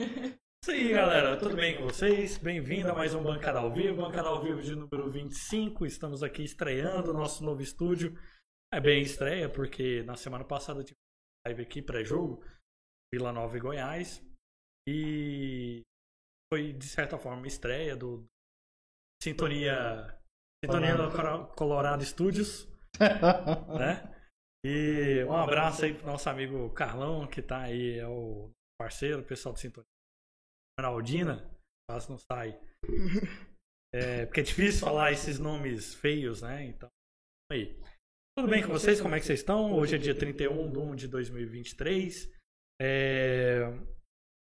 Isso aí, galera. Tudo bem com vocês? Bem-vindo a mais um Bancada ao Vivo. Bancada ao Vivo de número 25. Estamos aqui estreando o nosso novo estúdio. É bem estreia, porque na semana passada eu tive live aqui pré-jogo, Vila Nova e Goiás. E foi, de certa forma, estreia do Sintonia, Sintonia do Colorado Studios. né? E um abraço aí pro nosso amigo Carlão, que tá aí, é o parceiro, o pessoal do Sintonia. Ronaldina, quase não sai. É, porque é difícil falar esses nomes feios, né? Então, aí. Tudo bem com vocês? Como é que vocês estão? Hoje é dia 31 de 1 de 2023. É...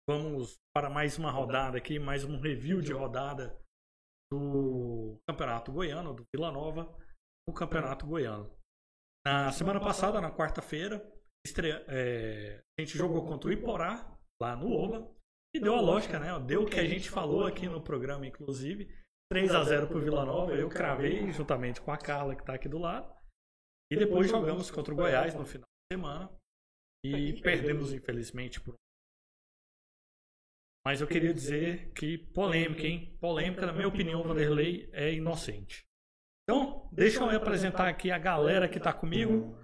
Vamos para mais uma rodada aqui, mais um review de rodada do Campeonato Goiano, do Vila Nova, o Campeonato Goiano. Na semana passada, na quarta-feira, é... a gente jogou contra o Iporá, lá no Oba, e deu a lógica, né? Deu o que a gente falou aqui no programa, inclusive. 3 a 0 para o Vila Nova, eu cravei juntamente com a Carla, que está aqui do lado. E depois jogamos contra o Goiás no final de semana. E perdemos, infelizmente, por mas eu queria dizer que polêmica, hein? Polêmica, na minha opinião, Vanderlei é inocente. Então, deixa eu apresentar aqui a galera que está comigo.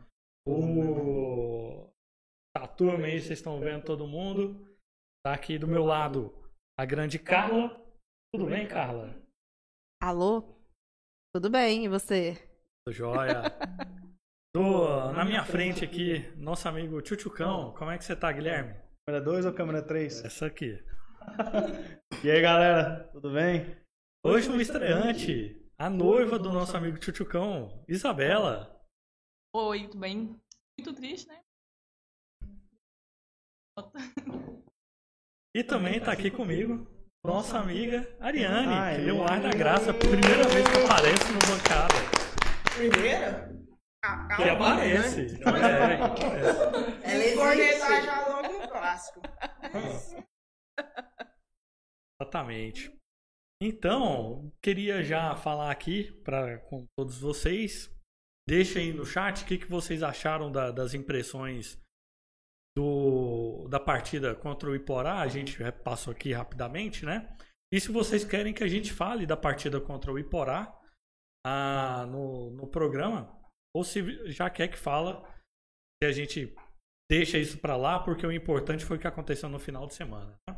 O... Turma aí, vocês estão vendo todo mundo. Tá aqui do meu lado a grande Carla. Tudo bem, Carla? Alô? Tudo bem, e você? Tudo jóia. Tô na minha frente aqui, nosso amigo Tchutchucão. Como é que você tá, Guilherme? Câmera 2 ou câmera 3? Essa aqui. e aí, galera? Tudo bem? Hoje um estreante, a noiva do nosso amigo Tchutchucão, Isabela. Oi, tudo bem? Muito triste, né? E também tá aqui comigo nossa amiga Ariane, ah, que deu um ar da graça, primeira vez que aparece no bancada. Primeira? Ah, que aparece. Né? É, Ela existe. já logo no clássico. Exatamente. Então, queria já falar aqui para com todos vocês. Deixa aí no chat o que, que vocês acharam da, das impressões do, da partida contra o Iporá, a gente passou aqui rapidamente, né? E se vocês querem que a gente fale da partida contra o Iporá ah, no, no programa, ou se já quer que fala, que a gente deixa isso para lá, porque o importante foi o que aconteceu no final de semana. Né?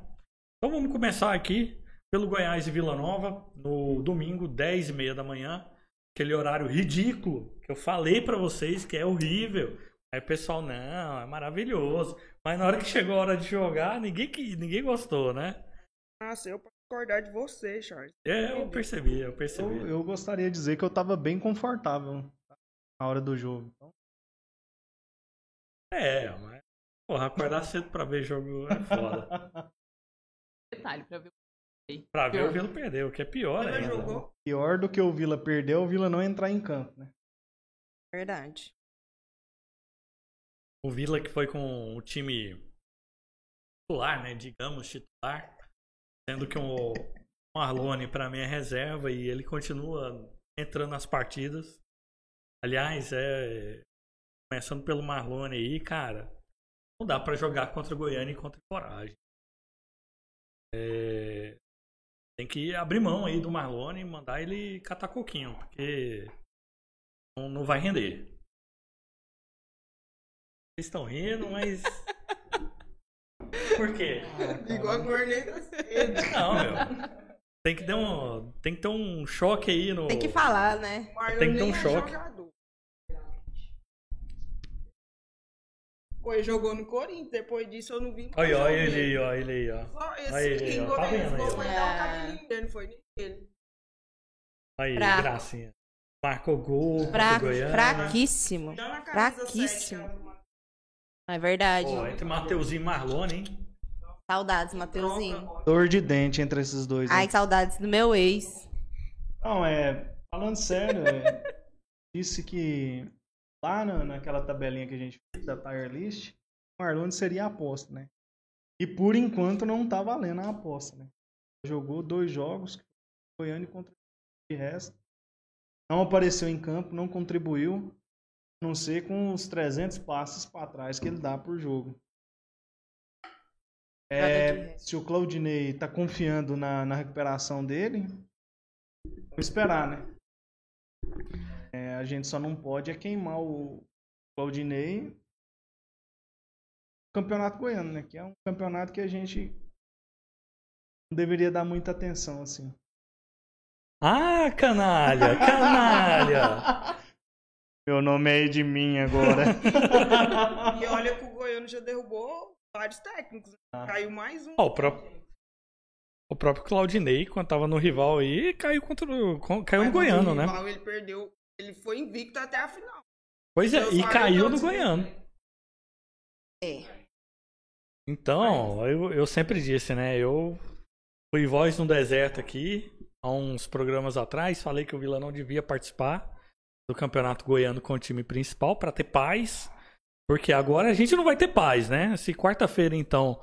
Então vamos começar aqui pelo Goiás e Vila Nova, no domingo, 10 e meia da manhã. Aquele horário ridículo que eu falei para vocês que é horrível. Aí o pessoal, não, é maravilhoso. Mas na hora que chegou a hora de jogar, ninguém, ninguém gostou, né? Nossa, eu posso discordar de você, Charles. É, eu percebi, eu percebi. Eu, eu, gostaria de dizer que eu tava bem confortável na hora do jogo. Então... É, mas. Porra, acordar cedo pra ver jogo é foda. Detalhe, pra ver Pra ver o Vila perder, o que é pior ainda. Jogou. Pior do que o Vila perder é o Vila não entrar em campo, né? Verdade o Vila que foi com o time titular, né? Digamos, titular. Sendo que o Marlone para mim é reserva e ele continua entrando nas partidas. Aliás, é começando pelo Marlone aí, cara, não dá para jogar contra o Goiânia e contra o Coragem. É... Tem que abrir mão aí do Marlone e mandar ele catar coquinho, porque não, não vai render. Vocês estão rindo, mas. Por quê? Igual a corneta Não, meu. Tem que, ter um, tem que ter um choque aí no. Tem que falar, né? Tem que ter um choque. Pô, ele jogou no Corinthians, depois disso eu não vi. Olha, olha ele aí, ó, ele aí, ó. Esse olha ele, ó. Tá vendo aí, ó. Não foi nem ele. Aí, gracinha. Marcou gol. Fra fraquíssimo. Fraquíssimo. É verdade. Pô, entre Mateuzinho e Marlone, hein? Saudades, Mateuzinho. Dor de dente entre esses dois. Ai, saudades do meu ex. Não, é. Falando sério, é, disse que lá na, naquela tabelinha que a gente fez da Tire List, o Marlone seria a aposta, né? E por enquanto não tá valendo a aposta, né? Jogou dois jogos, Goiânia contra de resto. Não apareceu em campo, não contribuiu não ser com os 300 passes para trás que ele dá por jogo. É, se o Claudinei tá confiando na, na recuperação dele, vamos esperar, né? É, a gente só não pode é queimar o Claudinei no Campeonato Goiano, né? Que é um campeonato que a gente não deveria dar muita atenção, assim. Ah, canalha, canalha. Meu nome é Edmin agora. E olha que o Goiano já derrubou vários técnicos. Ah. Caiu mais um. Ó, o próprio o próprio Claudinei, quando tava no rival aí, caiu contra o, caiu no Mas contra o Goiano, né? rival, Ele perdeu. Ele foi invicto até a final. Pois é, Deu e 40 caiu no. Goiano. É. Então, eu, eu sempre disse, né? Eu fui voz no deserto aqui, há uns programas atrás, falei que o Vila não devia participar do Campeonato Goiano com o time principal para ter paz, porque agora a gente não vai ter paz, né? Se quarta-feira, então,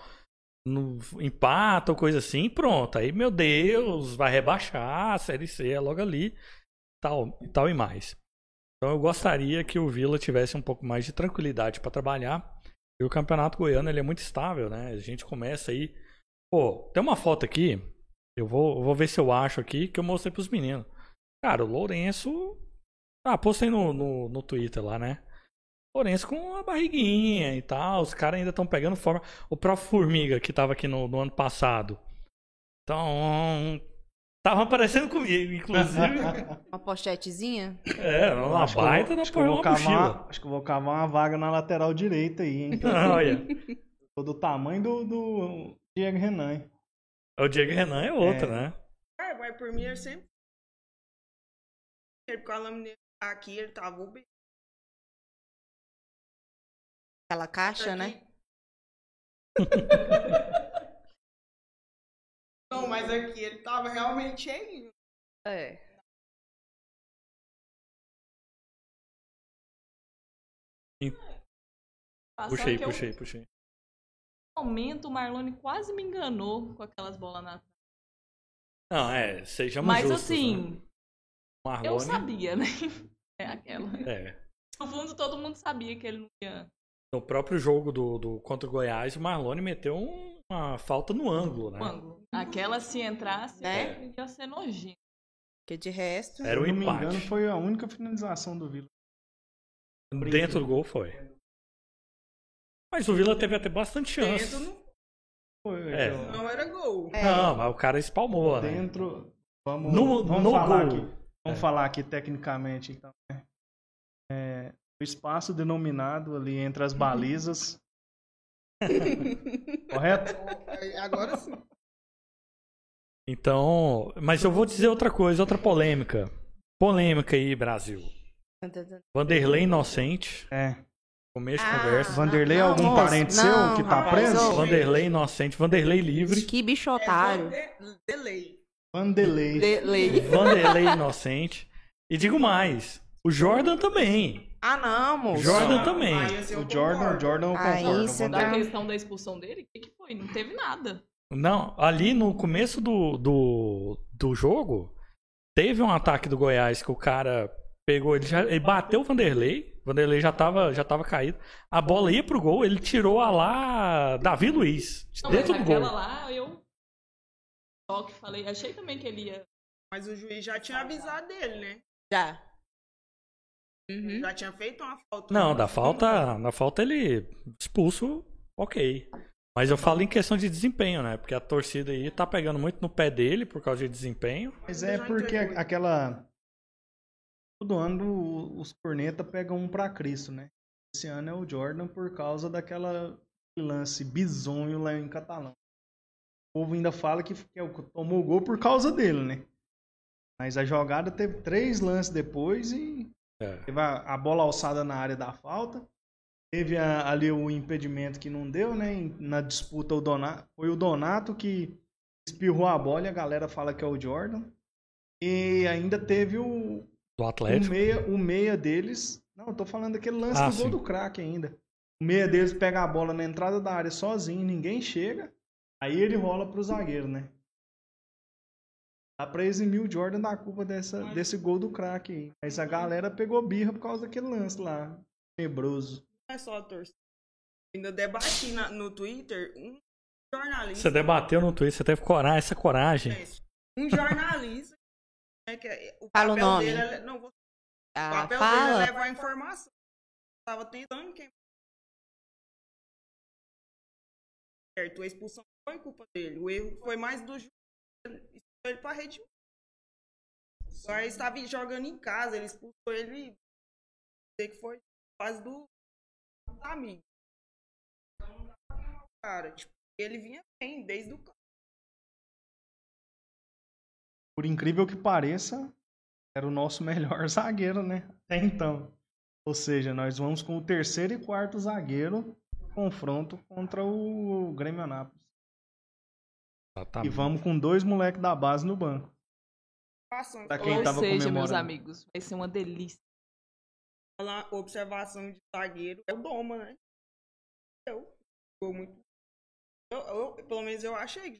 no, empata ou coisa assim, pronto. Aí, meu Deus, vai rebaixar, a Série C é logo ali, tal, tal e mais. Então, eu gostaria que o Vila tivesse um pouco mais de tranquilidade para trabalhar. E o campeonato goiano ele é muito estável, né? A gente começa aí. Pô, tem uma foto aqui. Eu vou, eu vou ver se eu acho aqui que eu mostrei pros meninos. Cara, o Lourenço. Ah, postei no, no, no Twitter lá, né? Lourenço com a barriguinha e tal. Os caras ainda estão pegando forma. O próprio Formiga, que tava aqui no, no ano passado. Então. Tava aparecendo comigo, inclusive. Uma pochetezinha? é, uma Acho que eu vou- baita da acho que eu porra, uma uma- Acho que eu vou cavar uma vaga na lateral direita aí, hein? Olha. Tô do tamanho do, do Diego Renan. hein? O Diego Renan é outro, É. né? Vai, vai por mim, ele sempre. Aqui, ele tava o bem. Aquela caixa, né? Não, mas aqui ele tava realmente. É. Passar Puxei, que eu- puxei, puxei. No momento, o Marlone quase me enganou com aquelas bolas na Não, é, sejamos Mas justos, assim, né? Marlone, eu sabia, né? É aquela. É. No fundo, todo mundo sabia que ele não ia. No próprio jogo do, do contra o Goiás, o Marlone meteu um- uma falta no ângulo, né? no ângulo. Aquela, se entrasse, Né? ia ser nojento. Porque de resto. Era o Se não me empate. engano, foi a única finalização do Vila. Dentro do gol foi. Mas o Vila teve até bastante chance. Dentro não, Foi, É. não era gol. É. Não, mas o cara espalmou, né? Dentro. Vamos, No- vamos no falar gol. aqui. Vamos É. falar aqui tecnicamente, então. né? É, o espaço denominado ali entre as balizas. Correto? Aí, Agora sim. Então, mas eu vou dizer outra coisa, outra polêmica. Polêmica aí, Brasil. Vanderlei inocente. É. Começo de Ah, conversa. Vanderlei, não, algum parente não, seu que tá rapaz, preso? Vanderlei inocente. Vanderlei livre. Que bicho É otário. Vande- Delay. Vanderlei. De- lei. Vanderlei inocente. E digo mais, o Jordan também. Ah, não, moço. Jordan Não, também. aí, assim, O Jordan, o Jordan eu Aí concordo. Da tá- Vanderlei. questão da expulsão dele, o que, que foi? Não teve nada. Não, ali no começo do, do, do jogo, teve um ataque do Goiás que o cara pegou, ele, já, ele bateu o Vanderlei, o Vanderlei já tava, já tava caído, a bola ia pro gol, ele tirou a lá Davi Luiz, Não, dentro mas do gol. aquela lá, eu só que falei, achei também que ele ia. Mas o juiz já tinha avisado dele, né? Já. Uhum. Já tinha feito uma falta. Não, da falta, na falta ele expulso, ok. Mas eu falo em questão de desempenho, né? Porque a torcida aí tá pegando muito no pé dele por causa de desempenho. Mas é porque aquela. Todo ano os corneta pegam um pra Cristo, né? Esse ano é o Jordan por causa daquela lance bizonho lá em Catalão. O povo ainda fala que, que é o- tomou o gol por causa dele, né? Mas a jogada teve três lances depois e É. teve a, a bola alçada na área da falta. Teve a- ali o impedimento que não deu, né? Na disputa o Donato, foi o Donato que espirrou a bola e a galera fala que é o Jordan. E ainda teve o, Do o Atlético. meia, o meia deles. Não, eu tô falando daquele lance Ah, do gol sim. do craque ainda. O meia deles pega a bola na entrada da área sozinho, ninguém chega. Aí ele rola pro zagueiro, né? Dá pra eximir o Jordan da culpa dessa, desse gol do craque aí. Mas a galera pegou birra por causa daquele lance lá. Tenebroso. Não é só a torcida. Ainda debati na- no Twitter um jornalista. Você debateu no Twitter, você teve coragem, essa coragem. Um jornalista. né, que é- o Fala o papel nome. dele é- não, vou- o Ah, papel dele é fala. levar a informação. Tava tentando quem. Certo, a expulsão foi culpa dele. O erro foi mais do juiz. Ele pra rede. Ele estava jogando em casa, ele expulsou ele. Dizer que foi quase do amigo. Cara. Tipo, ele vinha bem desde o Por incrível que pareça, era o nosso melhor zagueiro, né? Até então. Ou seja, nós vamos com o terceiro e quarto zagueiro confronto contra o Grêmio Anápolis. E Exatamente. vamos com dois moleques da base no banco. Pra quem Ou tava seja, meus amigos, vai ser uma delícia. Falar observação de zagueiro é o Doma, né? Eu. Ficou muito. Eu, eu- pelo menos eu achei.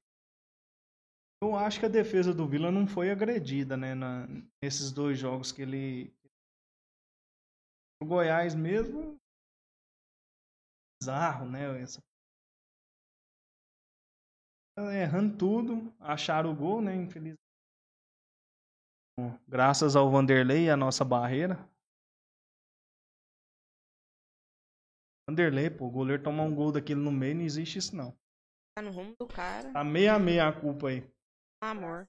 Eu acho que a defesa do Vila não foi agredida, né? na- nesses dois jogos que ele. O Goiás mesmo. Bizarro, né? Essa... Errando tudo, acharam o gol, né? Infelizmente. Graças ao Vanderlei e à nossa barreira. Vanderlei, pô, o goleiro tomar um gol daquele no meio, não existe isso não. Tá no rumo do cara. Tá meia a meia a culpa aí. Amor.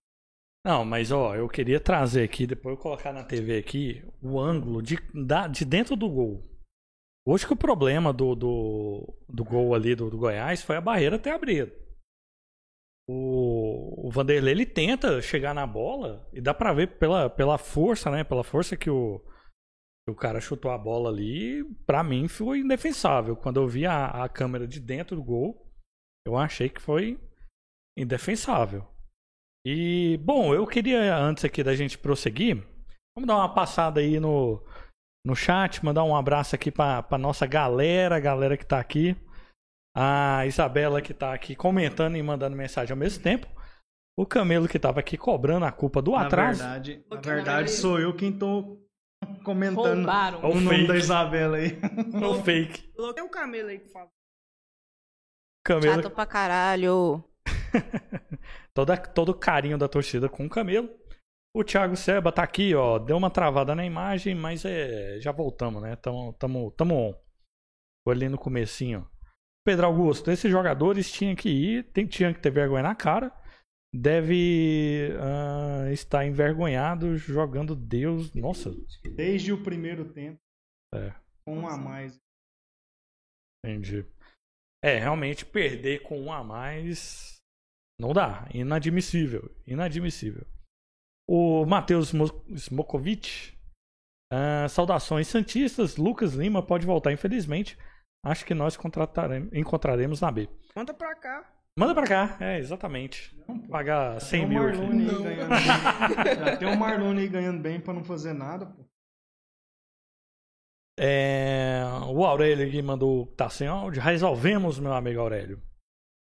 Não, mas ó, eu queria trazer aqui, depois eu colocar na TV aqui, o ângulo de, da- de dentro do gol. Hoje que o problema do, do, do gol ali do, do Goiás foi a barreira ter abrido. O, o Vanderlei ele tenta chegar na bola e dá pra ver pela, pela força, né? Pela força que o, que o cara chutou a bola ali, pra mim foi indefensável. Quando eu vi a, a câmera de dentro do gol, eu achei que foi indefensável. E, bom, eu queria, antes aqui da gente prosseguir, vamos dar uma passada aí no, no chat, mandar um abraço aqui pra nossa galera, galera que tá aqui. A Isabela que tá aqui comentando e mandando mensagem ao mesmo tempo. O Camelo que tava aqui cobrando a culpa do atraso. Na verdade, na verdade sou eu quem tô comentando Roubaram. Ô, o nome fake. da Isabela aí. No fake. Coloquei o camelo aí que fala. Camelo, Chato pra caralho. toda, todo o carinho da torcida com o Camelo. O Thiago Seba tá aqui, ó. Deu uma travada na imagem, mas é, já voltamos, né? Tamo, tamo, tamo on. Foi ali no comecinho. Pedro Augusto, esses jogadores tinham que ir, tem, tinham que ter vergonha na cara. Deve ah, estar envergonhado jogando Deus. Nossa, Desde o primeiro tempo. É. Com um a mais. entendi. É, realmente perder com um a mais não dá. Inadmissível. Inadmissível. O Matheus Mo- Smokovic. ah, saudações Santistas. Lucas Lima pode voltar, infelizmente. Acho que nós encontraremos na B. Manda pra cá. Manda pra cá, é, exatamente. Não. Pagar 100 Tem o mil Marlone aqui. aí ganhando bem. Já tem o Marlone aí ganhando bem pra não fazer nada, pô. É, o Aurélio aqui mandou tá sem áudio. Resolvemos, meu amigo Aurélio.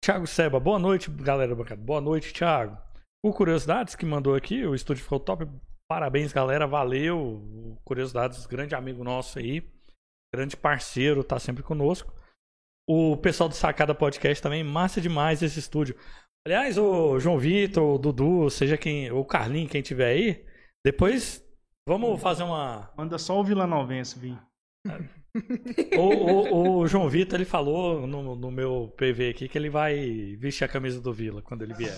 Thiago Seba, boa noite, galera bancada. Boa noite, Thiago. O Curiosidades que mandou aqui, o estúdio ficou top. Parabéns, galera. Valeu. O Curiosidades, grande amigo nosso aí. Grande parceiro, tá sempre conosco. O pessoal do Sacada Podcast também, massa demais esse estúdio. Aliás, o João Vitor, o Dudu, seja quem, o Carlinho, quem tiver aí, depois vamos fazer uma, Manda só o Vila Novense vir. o, o- o João Vitor, ele falou no, no meu PV aqui que ele vai vestir a camisa do Vila quando ele vier.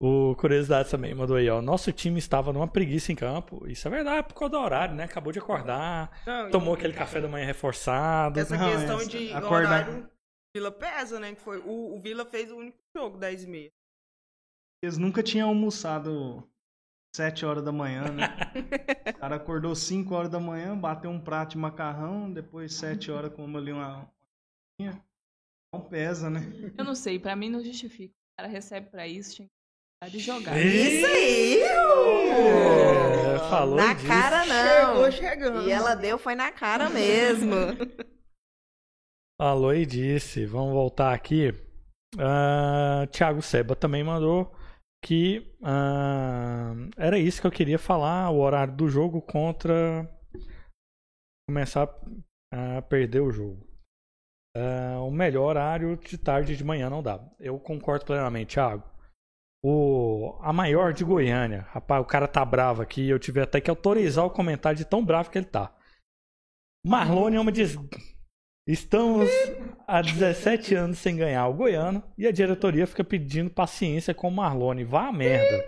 O Curiosidade também mandou aí, ó. Nosso time estava numa preguiça em campo. Isso é verdade, por causa do horário, né? Acabou de acordar, Não, tomou e aquele café da manhã reforçado. Essa Não, questão essa- de acordar- horário. Vila pesa, né? Que foi, o, o Vila fez o único jogo 10 e meia. Eles nunca tinham almoçado 7 horas da manhã, né? O cara acordou 5 horas da manhã, bateu um prato de macarrão, depois 7 horas come ali uma. Não pesa, né? Eu não sei, pra mim não justifica. O cara recebe pra isso, tinha de jogar. Isso aí! É, falou Na disso. cara Chegou não. chegando. E ela deu foi na cara mesmo. Falou e disse. Vamos voltar aqui. Ah, Thiago Seba também mandou que ah, era isso que eu queria falar, o horário do jogo contra começar a perder o jogo. Ah, o melhor horário de tarde e de manhã não dá. Eu concordo plenamente, Thiago. O, a maior de Goiânia. Rapaz, o cara tá bravo aqui. Eu tive até que autorizar o comentário de tão bravo que ele tá. Marlone é uma des... Estamos há 17 anos sem ganhar o Goiano e a diretoria fica pedindo paciência com o Marlone. Vá a merda.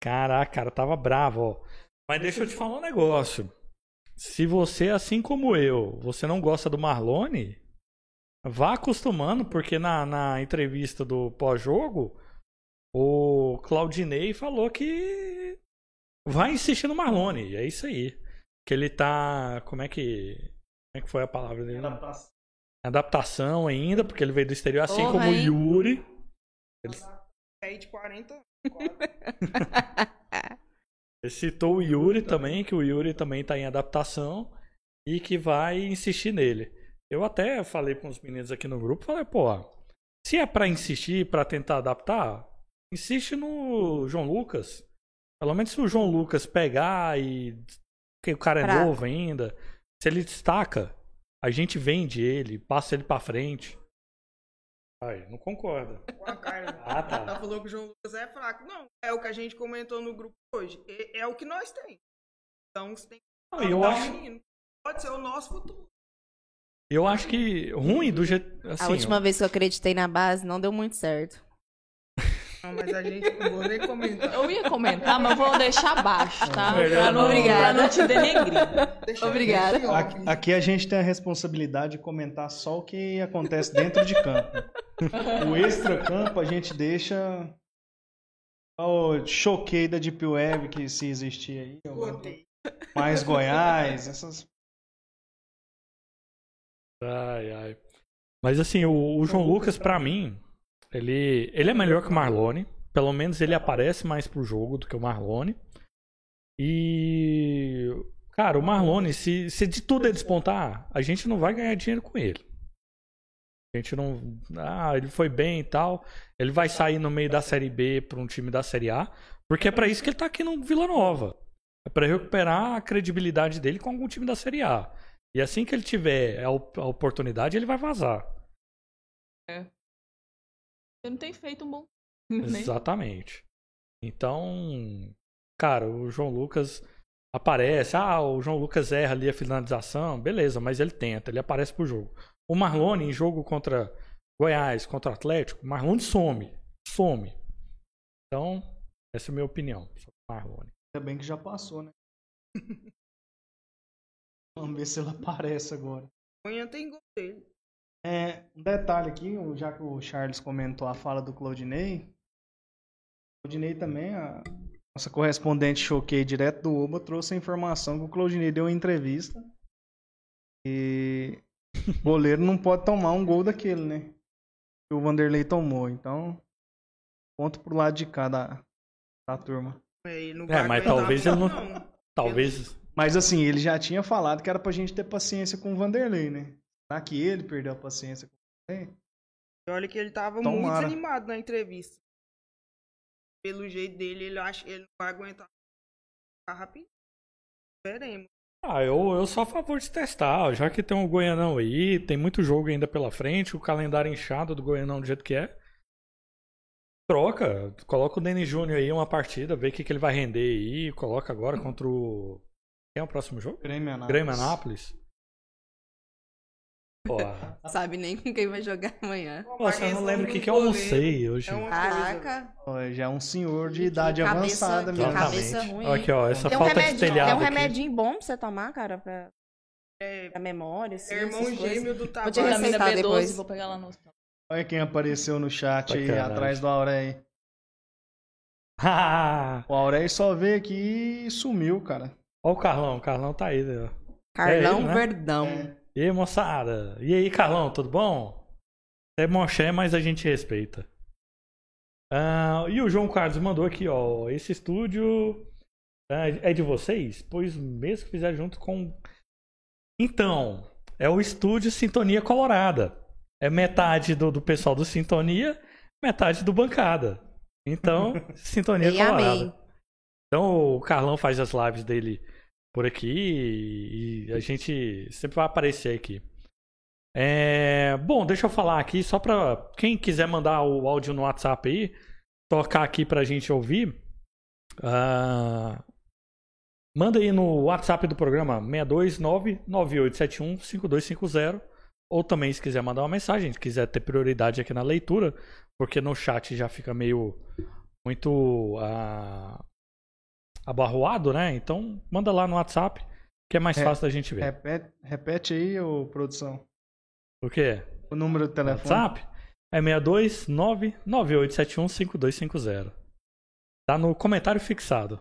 Caraca, cara, tava bravo, ó. Mas deixa eu te falar um negócio. Se você, assim como eu, você não gosta do Marlone, vá acostumando, porque na, na entrevista do pós-jogo, o Claudinei falou que vai insistir no Marlone. É isso aí. Que ele tá. Como é que. Como é que foi a palavra dele? Adaptação. Adaptação ainda, porque ele veio do exterior, assim Porra, como o? Yuri. Aí de 40. Ele citou o Yuri também, que o Yuri também tá em adaptação e que vai insistir nele. Eu até falei com os meninos aqui no grupo, falei, pô, se é pra insistir, pra tentar adaptar, insiste no João Lucas. Pelo menos se o João Lucas pegar e que o cara é novo ainda, se ele destaca, a gente vende ele, passa ele pra frente. Ai, não concorda. Com a cara. Ah, tá. Ela falou que o João Lucas é fraco. Não, é o que a gente comentou no grupo hoje. É, é o que nós temos. Então você tem que Não, eu acho, menino. Pode ser o nosso futuro. eu acho que ruim do jeito. Assim, a última vez que eu acreditei na base não deu muito certo. Não, mas a gente não vou nem comentar. Eu ia comentar, mas vou deixar abaixo, tá? Pra não, não. pra não te denegrir. Deixa Obrigada. Aqui, aqui a gente tem a responsabilidade de comentar só o que acontece dentro de campo. O extra-campo a gente deixa. O choquei da Deep Web, que se existir aí. Mais Goiás, essas. Ai, ai. Mas assim, o, o João Lucas, pra mim, ele, ele é melhor que o Marlone. Pelo menos ele aparece mais pro jogo do que o Marlone. E. Cara, o Marlone, se, se de tudo ele despontar, a gente não vai ganhar dinheiro com ele. A gente não. Ah, ele foi bem e tal. Ele vai sair no meio da Série B pra um time da Série A. Porque é pra isso que ele tá aqui no Vila Nova. É pra recuperar a credibilidade dele com algum time da Série A. E assim que ele tiver a, op- a oportunidade, ele vai vazar. Você não tem feito um bom. né? Exatamente. Então, cara, o João Lucas aparece. Ah, o João Lucas erra ali a finalização. Beleza, mas ele tenta, ele aparece pro jogo. O Marlone, em jogo contra Goiás, contra o Atlético, o Marlone some. Some. Então, essa é a minha opinião sobre o Marlone. Ainda bem que já passou, né? Vamos ver se ela aparece agora. Amanhã tem gol dele. É, um detalhe aqui, o- já que o Charles comentou a fala do Claudinei. O Claudinei também, a nossa correspondente choquei direto do Oba, trouxe a informação que o Claudinei deu uma entrevista. E o goleiro não pode tomar um gol daquele, né? Que o Vanderlei tomou. Então, ponto pro lado de cá da, da turma. É, não É, mas talvez ele muito, não- Talvez. Mas assim, ele já tinha falado que era pra gente ter paciência com o Vanderlei, né? Será que ele perdeu a paciência com o Vanderlei? E olha que ele tava muito Tomara. desanimado na entrevista. Pelo jeito dele, ele acha que ele não vai aguentar ficar rapidinho. Veremos. Ah, eu, eu sou a favor de testar. Já que tem um Goianão aí, tem muito jogo ainda pela frente, o calendário inchado do Goianão do jeito que é. Troca, coloca o Denis Júnior aí uma partida, vê o que, que ele vai render aí. Coloca agora contra o. Quem é o próximo jogo? Grêmio Anápolis. Grêmio Anápolis. Porra. Sabe nem com quem vai jogar amanhã. Nossa, eu não lembro o que, que eu almocei hoje. É Caraca. Já é um senhor de idade cabeça- avançada mesmo. cabeça ruim, Olha aqui, ó, essa Tem um, falta de telhado tem um aqui. remedinho bom pra você tomar, cara, pra, É, pra memória, assim, é irmão essas coisas. gêmeo do te Tavares. receitar Vitamina B12, depois. vou pegar lá no hospital. Olha quem apareceu no chat aí atrás do Aurei. O Aurei só veio aqui e sumiu, cara. Ó o Carlão, o Carlão tá aí. Ó. Carlão É ele, né? Verdão. É. E aí, moçada? E aí, Carlão, tudo bom? É moché, mas a gente respeita. Ah, e o João Carlos mandou aqui, ó. Esse estúdio ah, é de vocês? Pois mesmo que fizer junto com. Então, é o estúdio Sintonia Colorada. É metade do, do pessoal do Sintonia, metade do Bancada. Então, Sintonia E Colorada. amei. Então o Carlão faz as lives dele por aqui e, a gente sempre vai aparecer aqui. É, Bom, deixa eu falar aqui, só pra quem quiser mandar o áudio no WhatsApp aí, tocar aqui pra gente ouvir. Ah, Manda aí no WhatsApp do programa 629-9871-5250. Ou também, se quiser mandar uma mensagem, se quiser ter prioridade aqui na leitura, porque no chat já fica meio muito ah, abarroado, né? Então, manda lá no WhatsApp, que é mais É, fácil da gente ver. Repete, repete aí, ô produção. O quê? O número do telefone. WhatsApp? É 629-9871-5250. Tá no comentário fixado.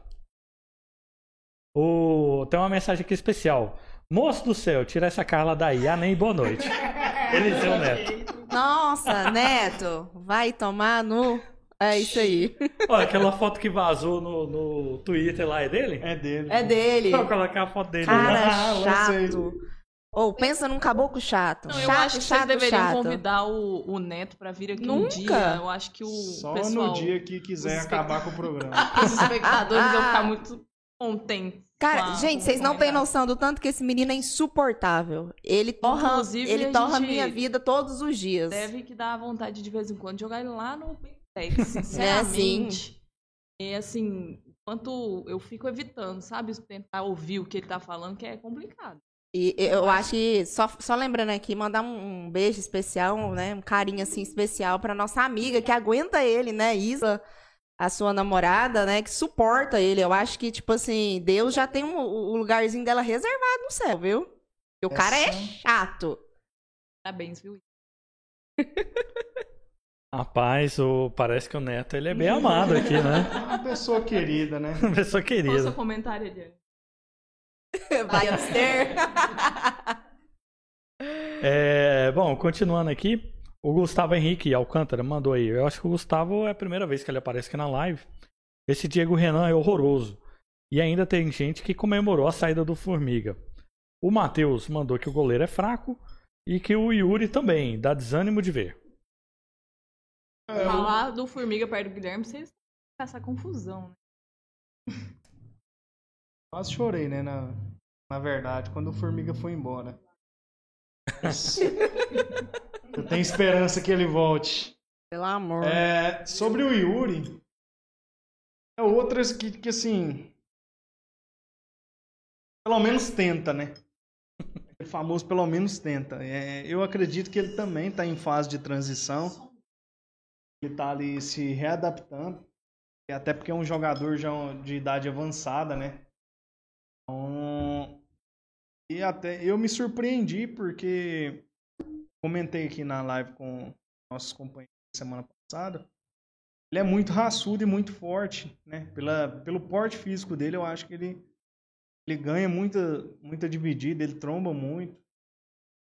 O... Tem uma mensagem aqui especial. Moço do céu, tira essa Carla daí. Ah, nem boa noite. Eliseu Neto. Nossa, Neto, vai tomar no. É isso aí. Olha, aquela foto que vazou no, no Twitter lá é dele? É dele. É dele. Vou colocar a foto dele. Cara Ah, chato. Ou pensa num caboclo chato. Não, eu chato, acho que chato, vocês deveriam chato. convidar o, o Neto pra vir aqui um Nunca. dia. Eu acho que o Só pessoal, no dia que quiser os acabar com o programa. os espectadores vão ficar muito contentes. Cara, a- gente, vocês não têm noção do tanto que esse menino é insuportável. Ele torra, Inclusive, ele a torra minha vida todos os dias. Deve que dar vontade de vez em quando jogar ele lá no É, Pentex, sinceramente. É assim, enquanto eu fico evitando, sabe? Tentar ouvir o que ele tá falando, que é complicado. E eu acho que, só, só lembrando aqui, mandar um, um beijo especial, né? Um carinho assim especial pra nossa amiga que aguenta ele, né? Isa, a sua namorada, né? Que suporta ele. Eu acho que, tipo assim, Deus já tem um, o lugarzinho dela reservado no céu, viu? E o cara é Essa- chato. Parabéns, viu? Rapaz, o... parece que o Neto ele é bem amado aqui, né? Uma pessoa querida, né? Pessoa Qual o querida. seu comentário, Eliane? Vai abster. É, bom, continuando aqui, o Gustavo Henrique Alcântara mandou aí. Eu acho que o Gustavo é a primeira vez que ele aparece aqui na live. Esse Diego Renan é horroroso. E ainda tem gente que comemorou a saída do Formiga. O Matheus mandou que o goleiro é fraco e que o Yuri também, dá desânimo de ver. É, eu- Falar do Formiga perto do Guilherme, vocês com essa confusão, né? Quase chorei, né? Na, na verdade, quando o Formiga foi embora. Eu tenho esperança que ele volte. Pelo amor. É, sobre o Yuri, é outras que, que assim. Pelo menos tenta, né? O famoso pelo menos tenta. É, eu acredito que ele também está em fase de transição. Ele está ali se readaptando. Até porque é um jogador já de idade avançada, né? Então, e até eu me surpreendi porque comentei aqui na live com nossos companheiros semana passada. Ele é muito raçudo e muito forte, né? Pela, pelo porte físico dele, eu acho que ele, ele ganha muita, muita dividida, ele tromba muito.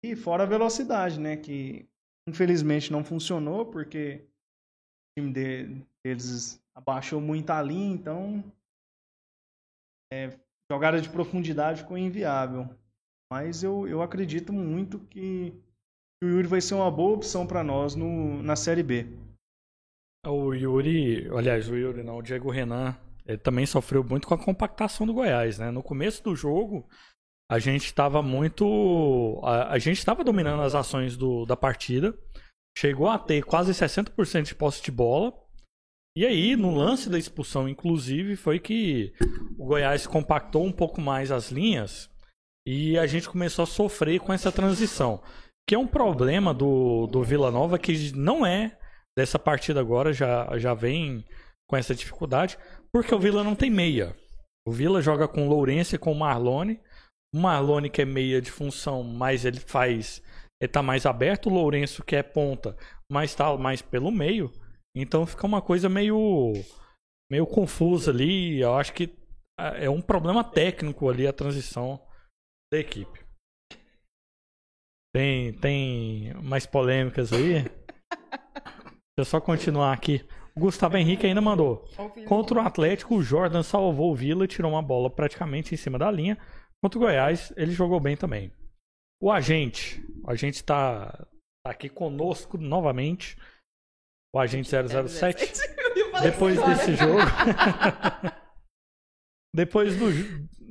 E fora a velocidade, né? Que infelizmente não funcionou porque time de- deles abaixou muito a linha, então é, jogada de profundidade ficou inviável. Mas eu, eu acredito muito que o Yuri vai ser uma boa opção para nós no, na Série B. O Yuri, aliás, o Yuri não, o Diego Renan, ele também sofreu muito com a compactação do Goiás, né? No começo do jogo, a gente estava muito. A, a gente estava dominando as ações do, da partida, chegou a ter quase 60% de posse de bola. E aí, no lance da expulsão, inclusive, foi que o Goiás compactou um pouco mais as linhas e a gente começou a sofrer com essa transição. Que é um problema do, do Vila Nova que não é dessa partida agora, já, já vem com essa dificuldade, porque o Vila não tem meia. O Vila joga com o Lourenço e com o Marlone. O Marlone que é meia de função, mas ele faz. Ele tá mais aberto, o Lourenço que é ponta, mas tá mais pelo meio. Então fica uma coisa meio. meio confusa ali. Eu acho que ah, é um problema técnico ali a transição da equipe. Tem, tem mais polêmicas aí? Deixa eu só continuar aqui. O Gustavo Henrique ainda mandou. Contra o Atlético, o Jordan salvou o Vila e tirou uma bola praticamente em cima da linha. Contra o Goiás, ele jogou bem também. O agente, o agente está tá aqui conosco novamente. O agente 007. Depois desse jogo. depois, do,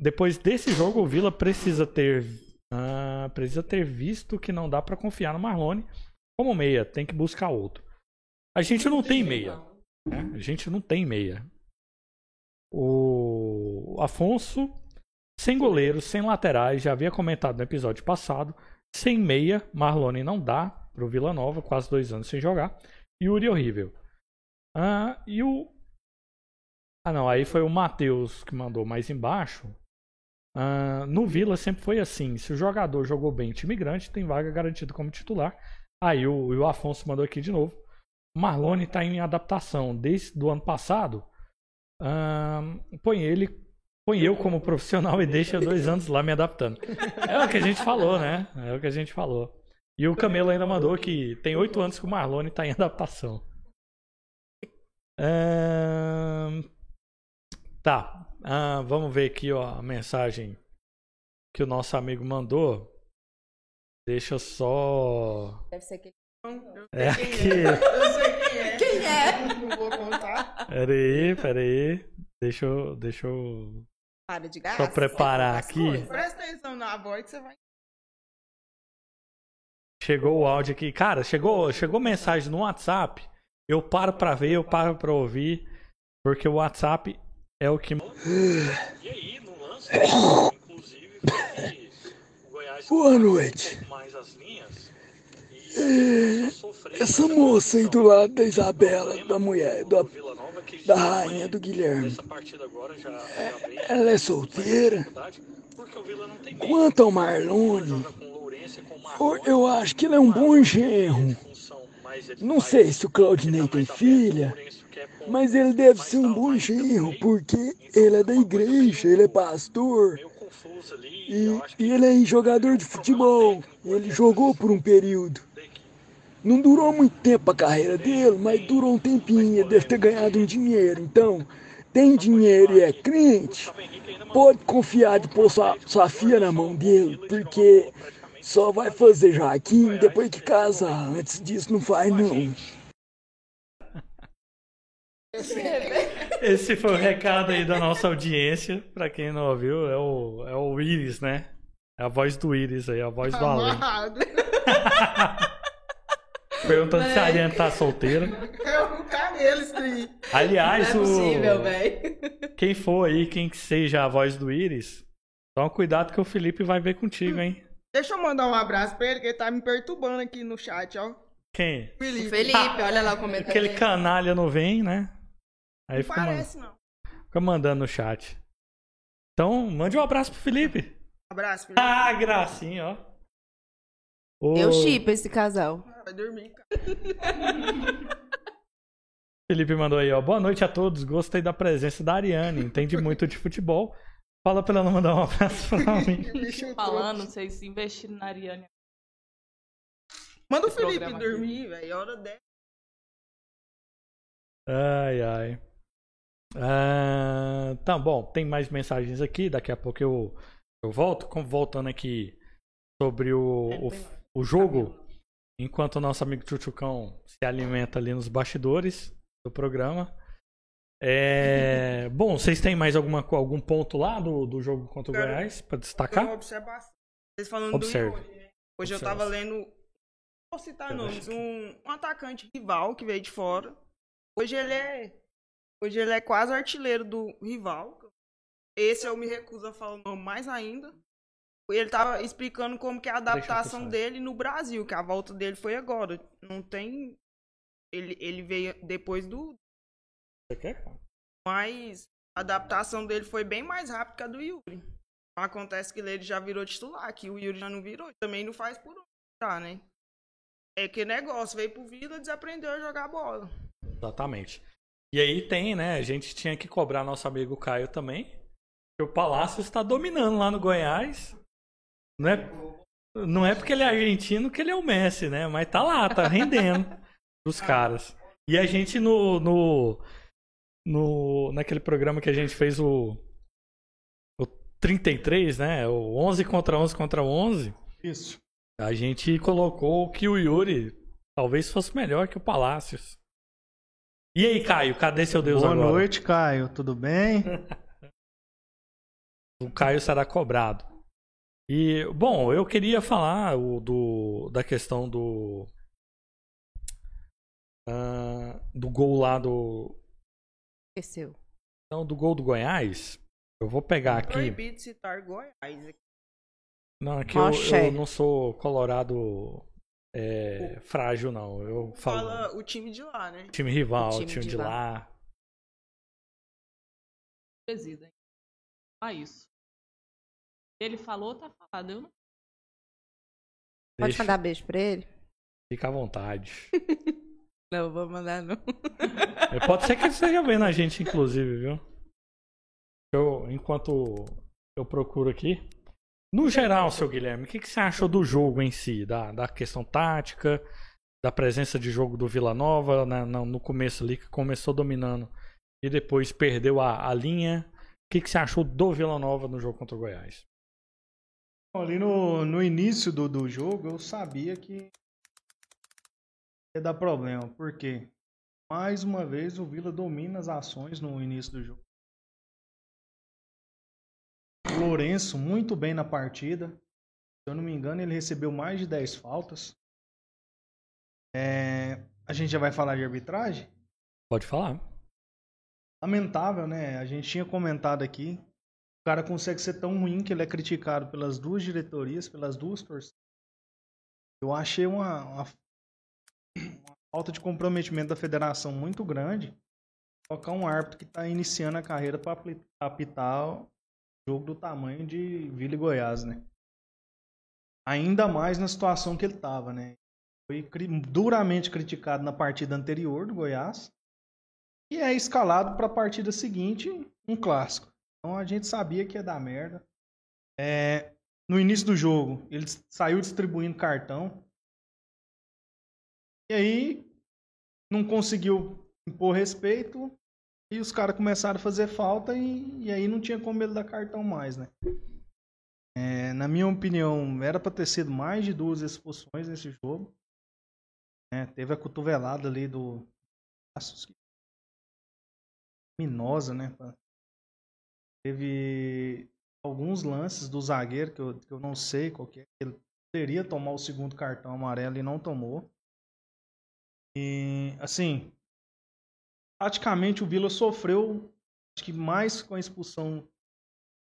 depois desse jogo, o Vila precisa ter. ah, precisa ter visto que não dá pra confiar no Marlone como meia, tem que buscar outro. A gente não tem meia. né? A gente não tem meia. O Afonso, sem goleiro, sem laterais, já havia comentado no episódio passado. Sem meia, Marlone não dá pro Vila Nova, quase dois anos sem jogar. Yuri horrível. Ah, e o. Ah, não, aí foi o Matheus que mandou mais embaixo. Ah, no Vila sempre foi assim: se o jogador jogou bem em time grande, tem vaga garantida como titular. Aí o, e o Afonso mandou aqui de novo. Marlone está em adaptação desde o ano passado. Ahn, põe ele, põe eu como profissional e deixa dois anos lá me adaptando. É o que a gente falou, né? É o que a gente falou. E o Camelo ainda mandou que tem oito anos que o Marlone está em adaptação. Tá. Ah, vamos ver aqui ó, a mensagem que o nosso amigo mandou. Deixa eu só. Deve ser aquele. Eu É aqui. quem é. Eu sei quem é. Quem é? Não vou contar. Pera aí, pera aí. Deixa eu, deixa eu Para de graça. só preparar aqui. coisas. Presta atenção na voz que você vai. Chegou o áudio aqui. Cara, chegou, chegou mensagem no WhatsApp. Eu paro pra ver, eu paro pra ouvir. Porque o WhatsApp é o que. E aí, no lance, inclusive, o Goiás Boa noite. mais as linhas. Essa moça aí do lado da Isabela, da mulher, da, da rainha do Guilherme, veio. ela é solteira? Quanto ao Marlone, eu, acho que ele é um bom genro. Não sei se o Claudinei tem filha, mas ele deve ser um bom genro, porque ele é da igreja, ele é pastor. E, e ele é jogador de futebol. Ele jogou por um período. Não durou muito tempo a carreira dele, mas durou um tempinho. Ele deve ter ganhado um dinheiro. Então, tem dinheiro e é crente, pode confiar de pôr sua, sua filha na mão dele, porque só vai fazer Joaquim depois que casar. Antes disso, não faz não. Esse foi o recado aí da nossa audiência. Pra quem não ouviu, é o, é o Iris, né? É a voz do Iris aí, a voz do Alan. Perguntando se a Ariane tá solteira. É o cabelo isso aí. Aliás, Não é possível, o... velho. quem for aí, quem que seja a voz do Iris, toma cuidado que o Felipe vai ver contigo, hein? Deixa eu mandar um abraço pra ele, que ele tá me perturbando aqui no chat, ó. Quem? Felipe. Felipe, olha lá o comentário. Aquele dele. canalha não vem, né? Aí Não fica, parece, não. fica mandando no chat. Então, mande um abraço pro Felipe. Abraço, Felipe. Ah, gracinha, ó. O Eu chipo esse casal. Vai dormir, cara. Felipe mandou aí, ó. Boa noite a todos. Gostei da presença da Ariane. Entende muito de futebol. Fala pra ela não mandar um abraço pra mim. Falando, vocês investiram na Ariane. Manda o Esse Felipe dormir, velho. É hora dela. Ai, ai. Ah, tá bom, tem mais mensagens aqui. Daqui a pouco eu, eu volto. Voltando aqui sobre o, o, o jogo. Enquanto o nosso amigo Tchutchucão se alimenta ali nos bastidores do programa. É, bom, vocês têm mais alguma, algum ponto lá do, do jogo contra o Cara, Goiás uma destacar? observação. Vocês falando Observe. do né? Hoje eu Observe. tava lendo. Vou citar Eu nomes. que- Um, um atacante rival que veio de fora. Hoje ele é. Hoje ele é quase artilheiro do rival. Esse eu me recuso a falar o nome mais ainda. Ele tava explicando como que é a adaptação dele no Brasil, que a volta dele foi agora. Não tem. Ele, ele veio depois do. Você quer? Mas a adaptação dele foi bem mais rápida que a do Yuri. Acontece que ele já virou titular, que o Yuri já não virou. Também não faz por onde, tá, né? É que negócio, veio pro Vila, desaprendeu a jogar bola. Exatamente. E aí tem, né? A gente tinha que cobrar nosso amigo Caio também. Que o Palácio está dominando lá no Goiás. Não é, não é porque ele é argentino que ele é o Messi, né? Mas tá lá, tá rendendo pros caras. E a gente no, no, no naquele programa que a gente fez o o 33, né? O 11 contra 11 contra 11. Isso. A gente colocou que o Yuri talvez fosse melhor que o Palácios. E aí, Caio, cadê seu Deus Boa agora? noite, Caio. Tudo bem? O Caio será cobrado. E, bom, eu queria falar o, do, da questão do. ah, do gol lá do. Esqueceu. Não, do gol do Goiás. Eu vou pegar aqui. Proibido citar Goiás. aqui. Não, é que eu, eu não sou colorado é, frágil, não. Eu falo Fala o time de lá, né? time rival, O time, time de, de lá. presida. hein? Só isso. Ele falou, tá falado. Eu não Pode Deixa- mandar beijo pra ele? Fica à vontade. Não, vou mandar não. É, Pode ser que ele esteja vendo a gente, inclusive, viu? Eu, enquanto eu procuro aqui. No geral, seu Guilherme, o que, que você achou do jogo em si? Da, da questão tática, da presença de jogo do Vila Nova na- na- no começo ali, que começou dominando e depois perdeu a, a linha. O que, que você achou do Vila Nova no jogo contra o Goiás? Ali no, no início do, do jogo, eu sabia que ia dar problema. Por quê? Mais uma vez, o Vila domina as ações no início do jogo. O Lourenço, muito bem na partida. Se eu não me engano, ele recebeu mais de 10 faltas. É, a gente já vai falar de arbitragem? Pode falar. Lamentável, né? A gente tinha comentado aqui. Cara consegue ser tão ruim que ele é criticado pelas duas diretorias, pelas duas torcidas. Eu achei uma, uma, uma falta de comprometimento da federação muito grande. Colocar um árbitro que está iniciando a carreira para apitar o jogo do tamanho de Vila e Goiás, né? Ainda mais na situação que ele estava, né? Foi cri- duramente criticado na partida anterior do Goiás e é escalado para a partida seguinte, um clássico. Então a gente sabia que ia dar merda. É, no início do jogo, ele saiu distribuindo cartão. E aí não conseguiu impor respeito. E os caras começaram a fazer falta e, e aí não tinha como ele dar cartão mais, né? É, na minha opinião, era para ter sido mais de duas expulsões nesse jogo. né? teve a cotovelada ali do Minosa, né? Teve alguns lances do zagueiro que eu, que eu não sei qual que é. Ele poderia tomar o segundo cartão amarelo e não tomou. E, assim, praticamente o Vila sofreu, acho que mais com a expulsão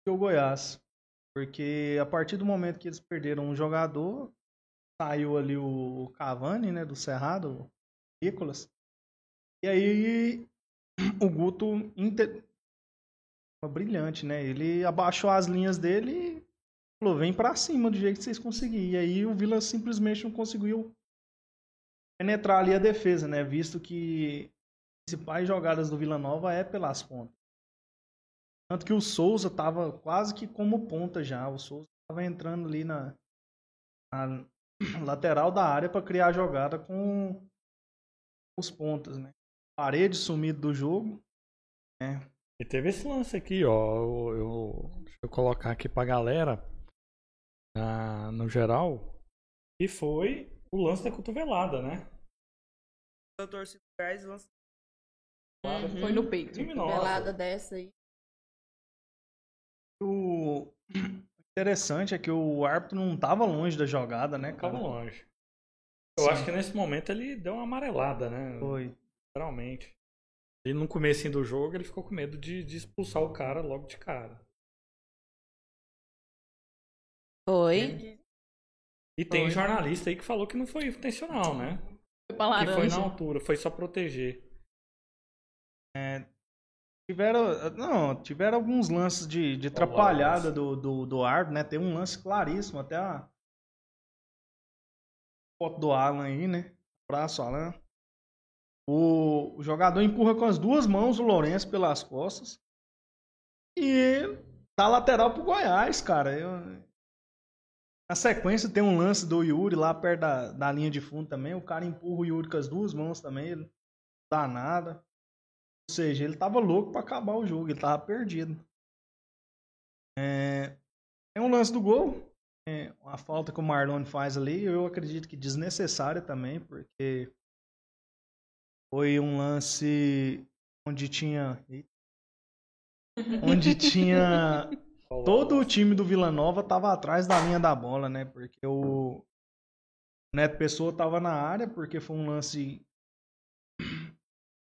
que o Goiás. Porque a partir do momento que eles perderam um jogador, saiu ali o Cavani, né, do Cerrado, o Nicolas. E aí o Guto brilhante, né? Ele abaixou as linhas dele e falou: vem pra cima do jeito que vocês conseguirem. E aí o Vila simplesmente não conseguiu penetrar ali a defesa, né? Visto que as principais jogadas do Vila Nova é pelas pontas. Tanto que o Souza tava quase que como ponta já. O Souza tava entrando ali na, na lateral da área para criar a jogada com os pontas, né? Parede sumido do jogo. né? E teve esse lance aqui, ó. Eu, eu- deixa eu colocar aqui pra galera. na- no geral. E foi o lance da cotovelada, né? Da torcida do Goiás lança Foi no peito. Pelada dessa aí. O interessante é que o árbitro não tava longe da jogada, né, Tava cara? longe. Eu Sim. acho que nesse momento ele deu uma amarelada, né? Foi. Literalmente. E no começo do jogo ele ficou com medo de, de expulsar o cara logo de cara. Foi. E tem Foi. jornalista aí que falou que não foi intencional, né? Foi pra Que foi na altura, foi só proteger. Tiveram, não, tiveram alguns lances de, de atrapalhada do, do, do árbitro, né? Tem um lance claríssimo, até a foto do Alan aí, né? Abraço, Alan. O, jogador empurra com as duas mãos o Lourenço pelas costas e dá lateral pro Goiás, cara. Eu- na sequência tem um lance do Yuri lá perto da, da linha de fundo também. O cara empurra o Yuri com as duas mãos também, ele não dá nada. Ou seja, ele tava louco pra acabar o jogo, ele tava perdido. É, é um lance do gol. É, a falta que o Marlon faz ali, eu acredito que desnecessária também, porque foi um lance onde tinha. Onde tinha todo o time do Vila Nova tava atrás da linha da bola, né? Porque o Neto Pessoa tava na área, porque foi um lance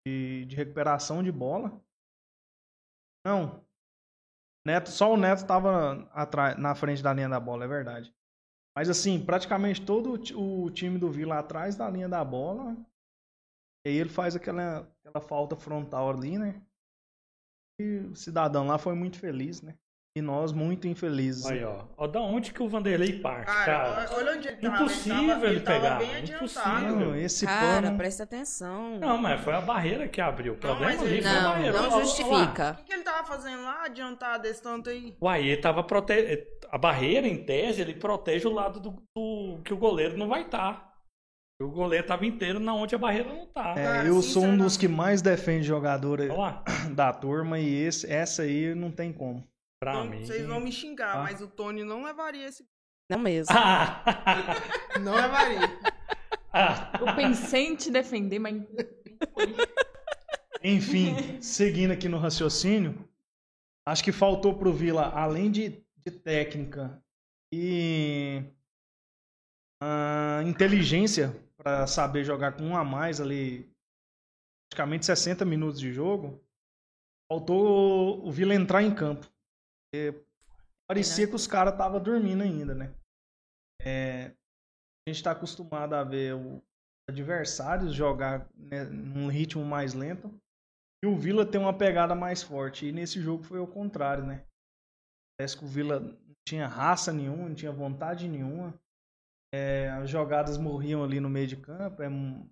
de, de recuperação de bola. Não. Neto, só o Neto tava atrás, na frente da linha da bola, é verdade. Mas assim, praticamente todo o time do Vila atrás da linha da bola. E aí ele faz aquela, aquela falta frontal ali, né? E o cidadão lá foi muito feliz, né? E nós muito infelizes. Aí, ó. Ó, da onde que o Vanderlei parte, cara? Cara, olha onde ele tava. Impossível ele tava, ele tava pegar, bem adiantado. impossível. Não, esse Cara, pano. presta atenção. Não, mas foi a barreira que abriu. O problema mas ali foi a Não, barreira. não justifica. O que, que ele tava fazendo lá, adiantado desse tanto aí? Uai, ele tava prote... A barreira, em tese, ele protege o lado do, do- que o goleiro não vai estar. O goleiro tava inteiro na onde a barreira não tá. É, Cara, eu sou um dos que mais defende jogador da turma e esse, essa aí não tem como. pra Então, mim. vocês vão me xingar, Ah. mas o Tony não levaria esse. Não mesmo. Ah! Não levaria. Ah! Eu pensei em te defender, mas. Enfim, seguindo aqui no raciocínio, acho que faltou pro Vila, além de, de técnica e ah, inteligência para saber jogar com um a mais ali, praticamente 60 minutos de jogo, faltou o Vila entrar em campo. Parecia que os caras estavam dormindo ainda, né? É, a gente está acostumado a ver os adversários jogar né, num ritmo mais lento. E o Vila tem uma pegada mais forte. E nesse jogo foi o contrário, né? Parece que o Vila não tinha raça nenhuma, não tinha vontade nenhuma. É, as jogadas morriam ali no meio de campo. É um-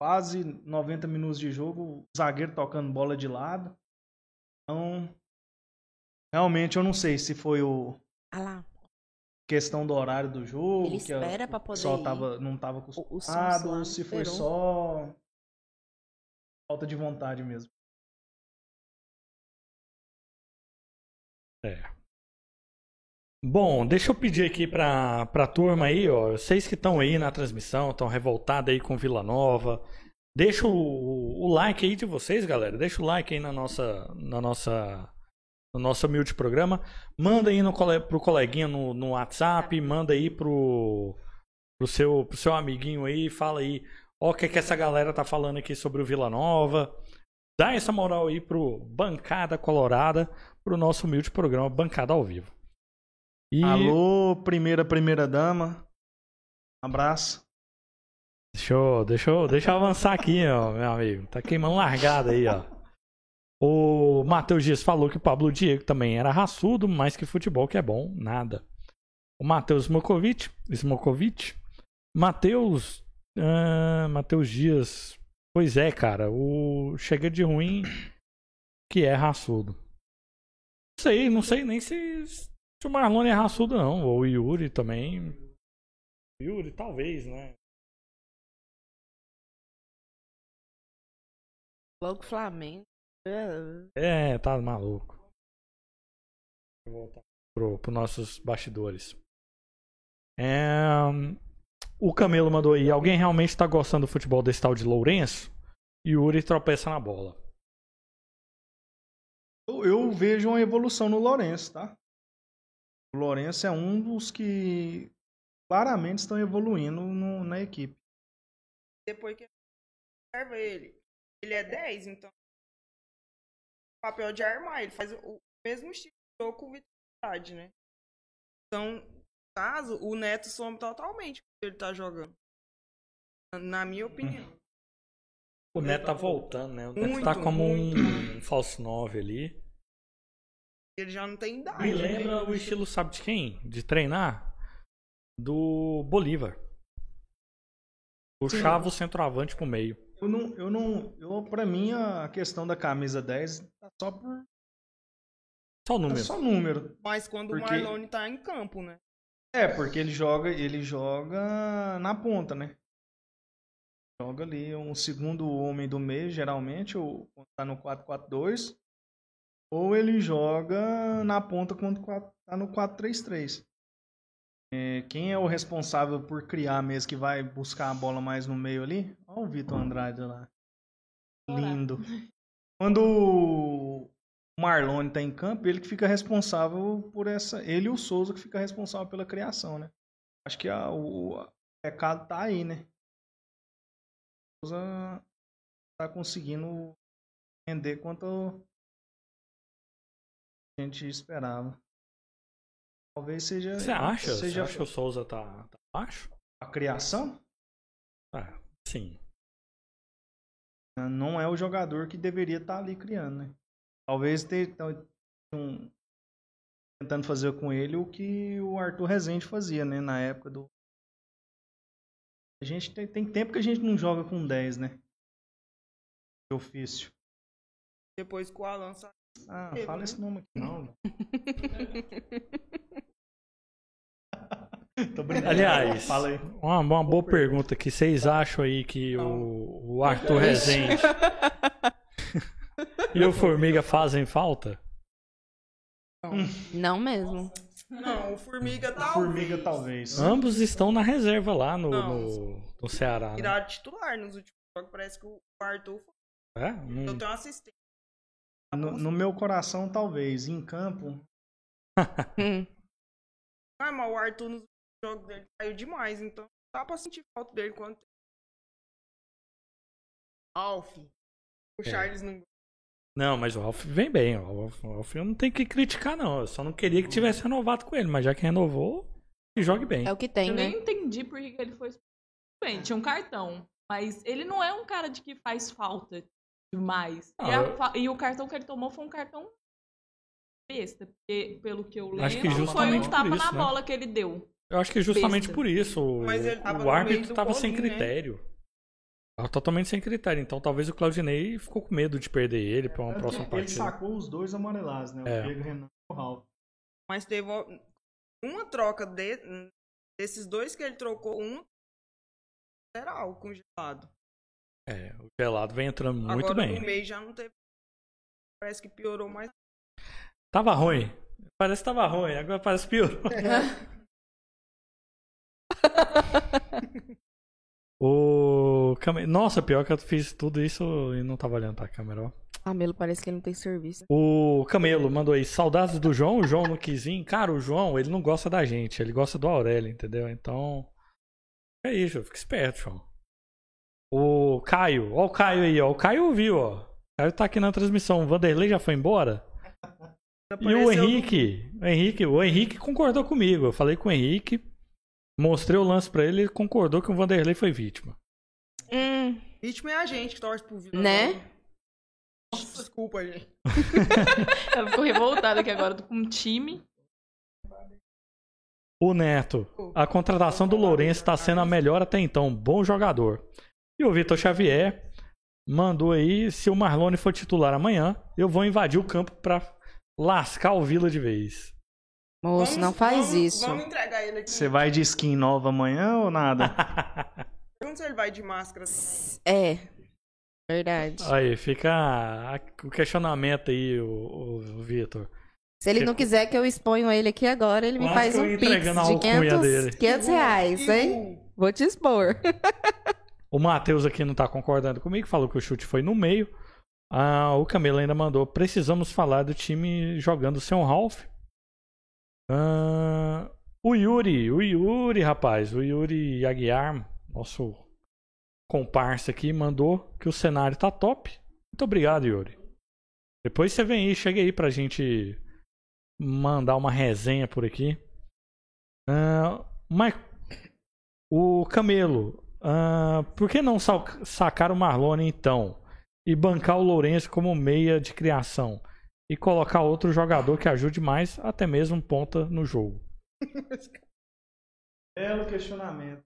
quase 90 minutos de jogo, o zagueiro tocando bola de lado. Então, realmente eu não sei se foi o Ah lá. questão do horário do jogo, Ele espera pra o poder ir. tava, não o acostumado, ou se foi esperou. só falta de vontade mesmo. Bom, deixa eu pedir aqui pra, pra turma aí, ó. Vocês que estão aí na transmissão, estão revoltados aí com Vila Nova. Deixa o, o like aí de vocês, galera. Deixa o like aí na nossa, na nossa, no nosso humilde programa. Manda aí no, pro coleguinha no, no WhatsApp, manda aí pro, pro, seu, pro seu amiguinho aí, fala aí, ó, o que, que essa galera tá falando aqui sobre o Vila Nova. Dá essa moral aí pro Bancada Colorada, pro nosso humilde programa Bancada ao Vivo. E Alô, primeira, primeira dama. Abraço. deixa eu, deixa, eu, deixa eu avançar aqui, ó, meu amigo. Tá queimando largada aí, ó. O Matheus Dias falou que o Pablo Diego também era raçudo, mas que futebol que é bom, nada. O Matheus Smokovic, Smokovic. Matheus. ah, Matheus Dias. Pois é, cara. O chega de ruim que é raçudo. Não sei, não sei nem se, se o Marlon é raçudo, não. Ou o Yuri também. Yuri, talvez, né? Logo Flamengo. É. É, tá maluco. Vou voltar pro, pro nossos bastidores. É, o Camelo mandou aí. Alguém realmente tá gostando do futebol desse tal de Lourenço? Yuri tropeça na bola. Eu, eu vejo uma evolução no Lourenço, tá? O Lourenço é um dos que claramente estão evoluindo no- na equipe. Depois que observa ele. Ele é 10, então. O papel de armar, ele faz o mesmo estilo de jogo com vitalidade, né? Então, no caso, o Neto some totalmente quando ele tá jogando. Na minha opinião. O Neto tá voltando, né? O Neto Muito, tá como um, muito. um falso 9 ali. Ele já não tem idade. Me né? lembra o estilo, sabe de quem? De treinar? Do Bolívar. Puxava o centroavante pro meio. Eu não, eu não, eu para mim a questão da camisa 10 tá só por Só o tá número. só número. Mas quando Porque- o Marlone tá em campo, né? É, porque ele joga, ele joga na ponta, né? Joga ali um segundo homem do meio, geralmente, ou quando tá no 4-4-2, ou ele joga na ponta quando tá no 4-3-3. É, quem é o responsável por criar mesmo, que vai buscar a bola mais no meio ali? Olha o Vitor Andrade lá. Lindo. Quando o Marlone tá em campo, ele que fica responsável por essa. Ele e o Souza que fica responsável pela criação, né? Acho que a- o, o pecado tá aí, né? O Souza tá conseguindo render quanto gente esperava. Talvez seja. Você acha? Você Seja acha que o Souza tá, tá baixo? a criação? Ah, sim. Não é o jogador que deveria estar ali criando, né? Talvez ter, um, tentando fazer com ele o que o Arthur Rezende fazia, né? Na época do. A gente tem, tem tempo que a gente não joga com 10, né? De ofício. Depois que o Alan saiu. Ah, Teve, fala né? esse nome aqui não. Tô brincando. Aliás, Fala aí. uma, uma boa pergunta aqui. Vocês acham aí que o, o Arthur Rezende e o Formiga fazem falta? Não mesmo. Não, o Formiga tá Formiga, talvez. Ambos estão na reserva lá no, Não. no, no Ceará. Né? Viraram titular nos últimos jogos. Parece que o Arthur foi. É? Não- Eu tenho um assistente. No, no meu coração, talvez. Em campo, Hum. Ah, mas o Arthur nos jogos dele caiu demais, então dá pra sentir falta dele quando. Alf. O É. Charles não. Não, mas o Ralf vem bem. O Ralf, o Ralf eu não tenho que criticar, não. Eu só não queria que tivesse renovado com ele, mas já que renovou, que jogue bem. É o que tem, Eu né? nem entendi por que ele foi. Bem, tinha um cartão. Mas ele não é um cara de que faz falta demais. Ah, e, a eu- e o cartão que ele tomou foi um cartão besta. Porque, pelo que eu lembro, Acho que foi um tapa isso, na né? bola que ele deu. Eu acho que justamente Besta. por isso o, Mas ele tava o árbitro meio do tava sem bolinho, né? critério. Tava totalmente sem critério. Então talvez o Claudinei ficou com medo de perder ele pra uma Tanto próxima ele partida. sacou os dois amarelados, né? É. O Diego Renan e o Ralf. Mas teve uma- uma troca de- desses dois que ele trocou, um lateral congelado. É, o gelado vem entrando muito Agora bem. no meio já não teve. Parece que piorou mais. Tava ruim. Parece que tava ruim, agora parece pior. o Came- Nossa, pior que eu fiz tudo isso e não tava olhando pra câmera, ó. Camelo parece que ele não tem serviço. O Camelo mandou aí, saudades do João, o João não quis ir. Cara, o João, ele não gosta da gente, ele gosta do Aurélio, entendeu? Então, é isso, fica esperto, João. O Caio, ó o Caio aí, ó, o Caio viu, ó. O Caio tá aqui na transmissão, o Vanderlei já foi embora? E o Henrique, o Henrique, o Henrique concordou comigo. Eu falei com o Henrique, mostrei o lance pra ele, ele concordou que o Vanderlei foi vítima. Hum, Ritmo é a gente que torce pro Vila. Né? Nova. Nossa, desculpa, gente. Ela ficou revoltada aqui agora com um time. O Neto, a contratação do Lourenço está sendo a melhor até então, bom jogador. E o Vitor Xavier mandou aí, se o Marlone for titular amanhã, eu vou invadir o campo pra lascar o Vila de vez. moço, Vamos- não faz vamos- isso. Vamos entregar ele aqui. Você vai de skin nova amanhã ou nada? Pergunta se ele vai de máscara. É. Verdade. aí, fica o questionamento aí, o, o Vitor. Se ele não quiser que eu exponho ele aqui agora, ele me Quase faz um pix de alcunha 500, dele. 500 reais, hein? Vou te expor. O Matheus aqui não tá concordando comigo, falou que o chute foi no meio. Ah, o Camelo ainda mandou: precisamos falar do time jogando sem o Ralph. Ah, o Yuri, o Yuri, rapaz, o Yuri Aguiar, nosso comparsa aqui, mandou que o cenário tá top. Muito obrigado, Yuri. Depois você vem aí, chega aí pra gente mandar uma resenha por aqui. Ah, mas o Camelo, ah, por que não sa- sacar o Marlone então? E bancar o Lourenço como meia de criação? E colocar outro jogador que ajude mais, até mesmo ponta no jogo. Belo questionamento.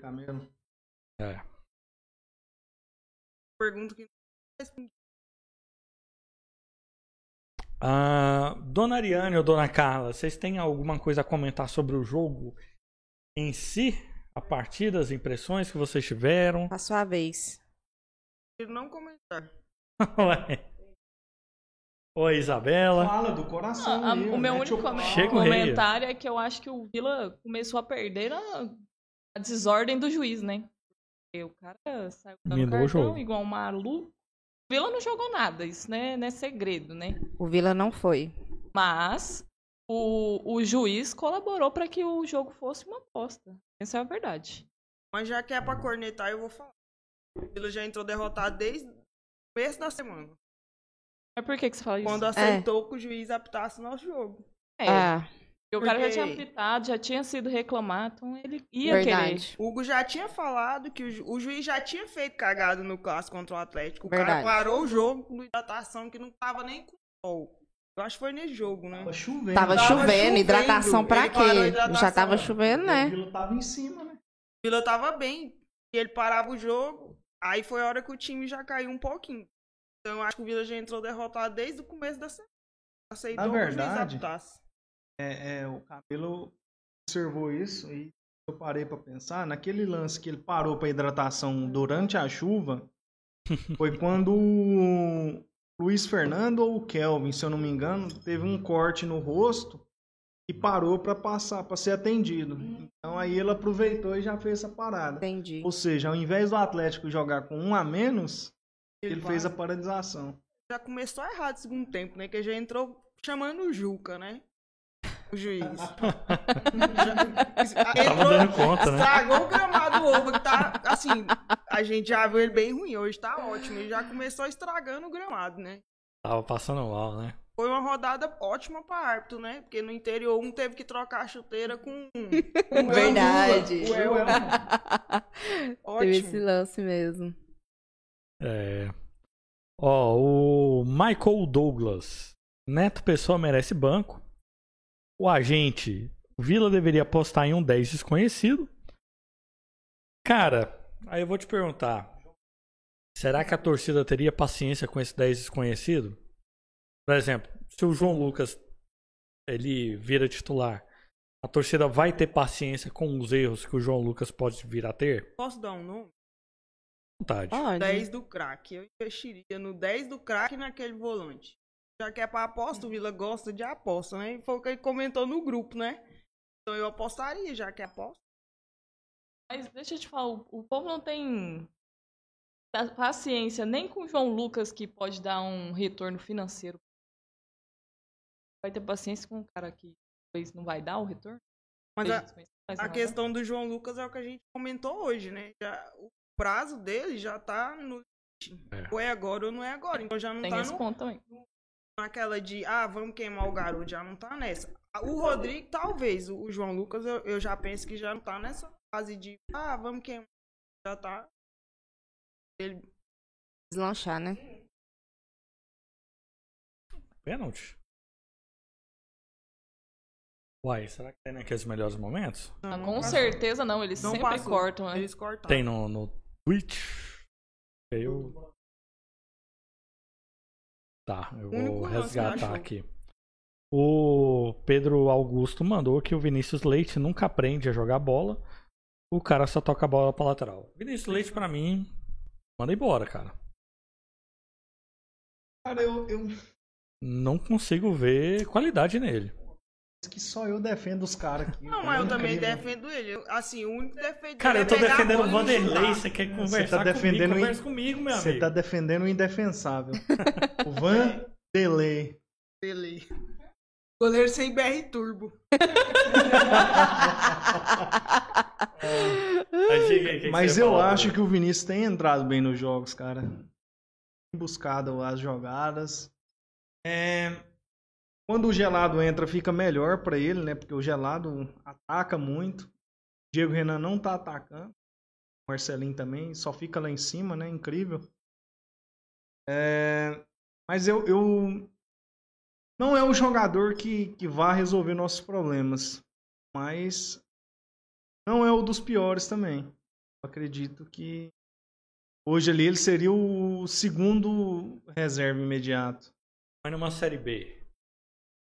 Camelo? É. Pergunta que não Ah, dona Ariane ou Dona Carla, vocês têm alguma coisa a comentar sobre o jogo em si? A partir das impressões que vocês tiveram? A sua vez. prefiro não comentar. Ué. Oi, Isabela. Fala do coração. Ah, aí, o meu mete único rei. comentário é que eu acho que o Vila começou a perder a, a desordem do juiz, né? porque o cara saiu dando Minou o cartão jogo. igual um maluco. O Vila não jogou nada, isso né, não é segredo, né? O Vila não foi. Mas o, o juiz colaborou para que o jogo fosse uma aposta. Essa é a verdade. Mas já que é pra cornetar, eu vou falar. O Vila já entrou derrotado desde o começo da semana. Mas por que, que você fala isso? Quando aceitou que o juiz apitasse nosso jogo. É, Ah, porque o cara já tinha apitado, já tinha sido reclamado, então ele ia verdade. O Hugo já tinha falado que o, ju- o juiz já tinha feito cagada no clássico contra o Atlético. O cara Verdade. parou o jogo com hidratação que não tava nem com sol. Eu acho que foi nesse jogo, né? Tava chovendo. Tava Tava chovendo, chovendo, hidratação pra ele quê? hidratação. Já tava chovendo, O né? Vila tava em cima, né? O Vila tava bem. E ele parava o jogo. Aí foi a hora que o time já caiu um pouquinho. Então eu acho que o Vila já entrou derrotado desde o começo da semana. Aceitou Na que o juiz verdade, apitasse. É, é, o Cabelo observou isso e eu parei pra pensar. Naquele lance que ele parou pra hidratação durante a chuva, foi quando o Luiz Fernando ou o Kelvin, se eu não me engano, teve um corte no rosto e parou pra passar, para ser atendido. Então aí ele aproveitou e já fez essa parada. Entendi. Ou seja, ao invés do Atlético jogar com um a menos, ele fez a paralisação. Já começou errado o segundo tempo, né? Que já entrou chamando o Juca, né? O juiz. já, dando conta, né? Estragou o gramado do ovo, que tá, assim, a gente já viu ele bem ruim, hoje tá ótimo. Ele já começou estragando o gramado, né? Tava passando mal, né? Foi uma rodada ótima pra árbitro, né? Porque no interior um teve que trocar a chuteira com. com Verdade. Elmula, o Elmula. Teve esse Ótimo. lance mesmo. É. Ó, o Michael Douglas. Neto Pessoa merece banco. O agente Vila deveria apostar em um 10 desconhecido. Cara, aí eu vou te perguntar. Será que a torcida teria paciência com esse 10 desconhecido? Por exemplo, se o João Lucas ele vira titular, a torcida vai ter paciência com os erros que o João Lucas pode vir a ter? Posso dar um nome? Vontade. Pode. 10 do craque. Eu investiria no 10 do craque e naquele volante. Já que é pra aposta, o Vila gosta de aposta, né? E Foi o que ele comentou no grupo, né? Então eu apostaria, já que é aposta. Mas deixa eu te falar, o, o povo não tem pa- paciência nem com o João Lucas, que pode dar um retorno financeiro. Vai ter paciência com um cara que talvez não vai dar o retorno? Mas a, a questão do João Lucas é o que a gente comentou hoje, né? Já, o prazo dele já tá no. É. Ou é agora ou não é agora. Então já não Tem tá esse no, ponto também. Naquela de, ah, vamos queimar o garoto, já não tá nessa. O Rodrigo, talvez, o João Lucas, eu, eu já penso que já não tá nessa fase de, ah, vamos queimar. Já tá. Ele, Deslanchar, né? Pênalti? Uai, será que tem naqueles melhores momentos? não, não com passou. certeza não, eles Não sempre passou. cortam, né? Eles cortaram. Tem no, no Twitch? Eu. Tá, eu vou resgatar acho- aqui. O Pedro Augusto mandou que o Vinícius Leite nunca aprende a jogar bola. O cara só toca a bola pra lateral. Vinícius Leite, pra mim, manda embora, cara. Cara, eu, eu Não consigo ver qualidade nele. Que só eu defendo os caras aqui. Não, mas eu É também incrível. defendo ele. Eu- Assim, o único defeito Cara, eu tô é defendendo o Vanderlei. Você quer Você conversar tá defendendo comigo? o- Conversa comigo, meu Você amigo. tá defendendo o indefensável. o Van Delay. Delay. Goleiro sem BR Turbo. Que Mas você eu falar, acho que o Vinícius tem entrado bem nos jogos, cara. Tem buscado as jogadas. É, Quando o gelado entra, fica melhor pra ele, né? Porque o gelado ataca muito. Diego Renan não tá atacando. Marcelinho também, só fica lá em cima, né? Incrível. É, Mas eu, eu. Não é um jogador que, que vá resolver nossos problemas. Mas não é o dos piores também. Eu acredito que hoje ali ele seria o segundo reserva imediato. Mas numa Série B.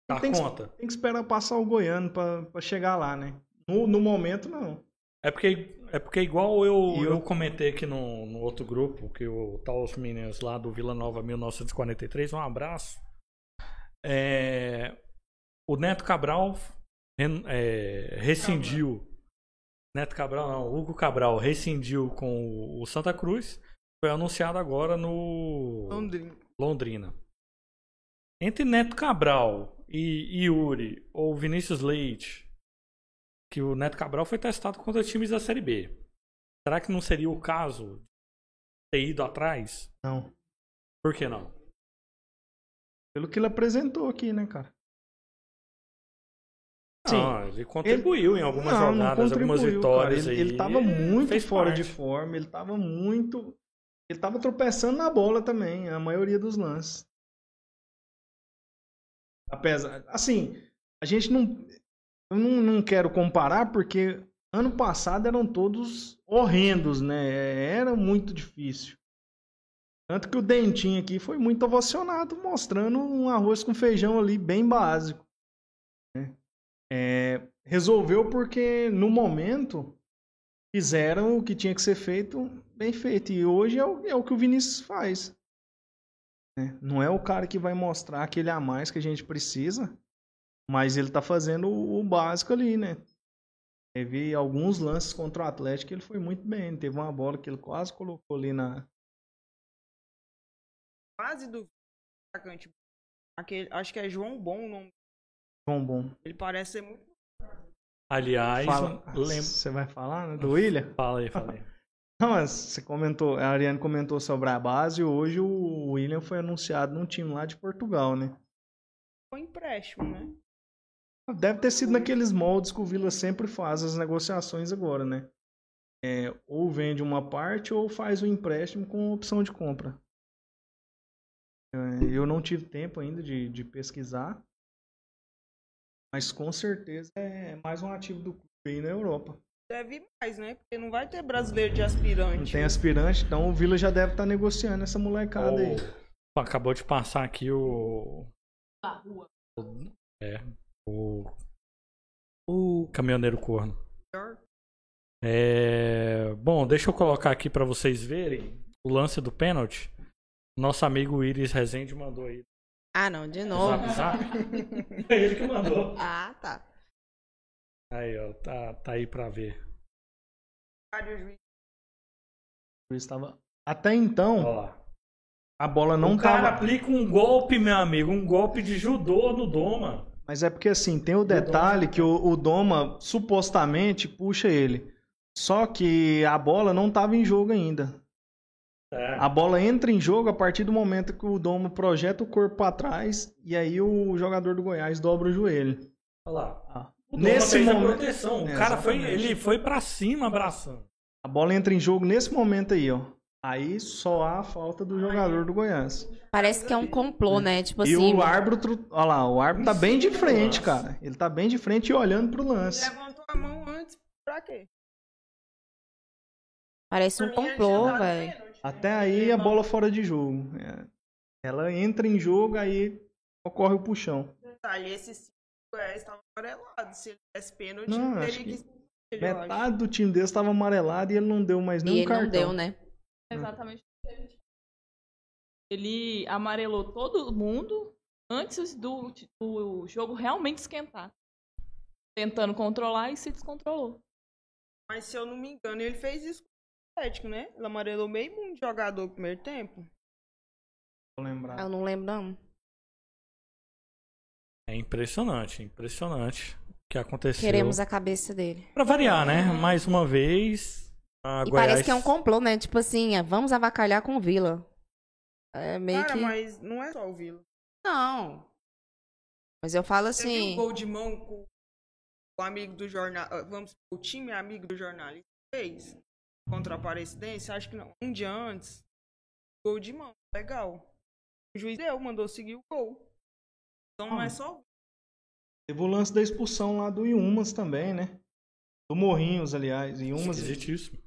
Dá Tem que- conta? Tem que esperar passar o Goiano pra pra chegar lá, né? No, no momento, não. É porque, é porque igual eu, eu- eu comentei aqui no, no outro grupo, que o tal os meninos lá do Vila Nova 1943, um abraço. É, o Neto Cabral é, rescindiu Neto Cabral não, Hugo Cabral rescindiu com o Santa Cruz. Foi anunciado agora no Londrina. Londrina. Entre Neto Cabral e Yuri ou Vinícius Leite, que o Neto Cabral foi testado contra times da Série B. Será que não seria o caso ter ido atrás? Não. Por que não? Pelo que ele apresentou aqui, né, cara? Sim. Não, ele contribuiu em algumas Não, algumas vitórias. Ele, ele tava muito fez fora parte. de forma, ele tava muito. Ele tava tropeçando na bola também, a maioria dos lances. Apesar. Assim, a gente não. Eu não, não quero comparar porque ano passado eram todos horrendos, né? Era muito difícil. Tanto que o Dentinho aqui foi muito ovacionado, mostrando um arroz com feijão ali bem básico. né? É, resolveu porque no momento fizeram o que tinha que ser feito bem feito. E hoje é o, é o que o Vinícius faz. Né? Não é o cara que vai mostrar aquele a mais que a gente precisa, mas ele tá fazendo o, o básico ali, né? Teve alguns lances contra o Atlético ele foi muito bem. Teve uma bola que ele quase colocou ali na. Quase do atacante. Aquele, acho que é João Bom o nome. João Bom. Ele parece ser muito. Aliás, Fala, lembra. Você vai falar, né? Do William? Fala aí, fala aí. Não, mas você comentou, a Ariane comentou sobre a base e hoje o William foi anunciado num time lá de Portugal, né? Foi empréstimo, né? Deve ter sido naqueles moldes que o Vila sempre faz as negociações agora, né? É, ou vende uma parte ou faz o empréstimo com opção de compra. É, eu não tive tempo ainda de, de pesquisar, mas com certeza é mais um ativo do clube aí na Europa. Deve ir mais, né? Porque não vai ter brasileiro de Não aspirante. tem aspirante, então o Vila já deve estar negociando essa molecada aí. Ó, Acabou de passar aqui o. Na rua. É. O. O caminhoneiro corno. É, Bom, deixa eu colocar aqui pra vocês verem o lance do pênalti. Nosso amigo Iris Rezende mandou aí. Ah, não, de no novo. Zap, zap. É ele que mandou. Ah, tá. Aí, ó, tá, tá aí pra ver. Cadê o juiz? O juiz tava- Até então, Ó a bola não o cara tava. aplica um golpe, meu amigo, um golpe de judô no Doma. Mas é porque assim, tem o detalhe que o, o Doma supostamente puxa ele. Só que a bola não estava em jogo ainda. É. A bola entra em jogo a partir do momento que o Doma projeta o corpo para trás e aí o jogador do Goiás dobra o joelho. Olha lá. Ah. O Nesse a momento, proteção. O É, cara foi, ele foi pra cima abraçando. a bola entra em jogo nesse momento aí, ó. Aí só há a falta do jogador do Goiás. Parece que é um complô, né? Tipo E assim. o árbitro, olha lá, o árbitro tá bem de frente, cara. Ele tá bem de frente e olhando pro lance. Levantou a mão antes. Pra quê? Parece um ele complô, velho. pênalti. Até aí a bola fora de jogo. É. Ela entra em jogo, aí ocorre o puxão. Detalhe, esse 5 Goiás estava amarelado. Se ele tivesse pênalti, Não, teria que. que. Metade do time dele estava amarelado e ele não deu mais E nenhum ele cartão. não deu, né? Exatamente. Ele amarelou todo mundo antes do, do jogo realmente esquentar. Tentando controlar e se descontrolou. Mas se eu não me engano, ele fez isso com o Atlético, né? Ele amarelou meio mundo de jogador no primeiro tempo. Vou lembrar. Eu não lembro, não. É impressionante, impressionante o que aconteceu. Queremos a cabeça dele. Pra variar, né? Mais uma vez. A E Goiás... parece que é um complô, né? Tipo assim, é, vamos avacalhar com o Vila. É meio Cara, que. mas não é só o Vila. Não. Mas eu falo Você viu o assim. gol de mão com o amigo do jornal. ah, Vamos, o time amigo do jornalista fez contra a Aparecidense? Acho que não. Um dia antes. Gol de mão. Legal. O juiz deu, mandou seguir o gol. Então não é só Teve o lance da expulsão lá do Iumas também, né? Do Morrinhos, aliás. Iumas, Esquisitíssimo.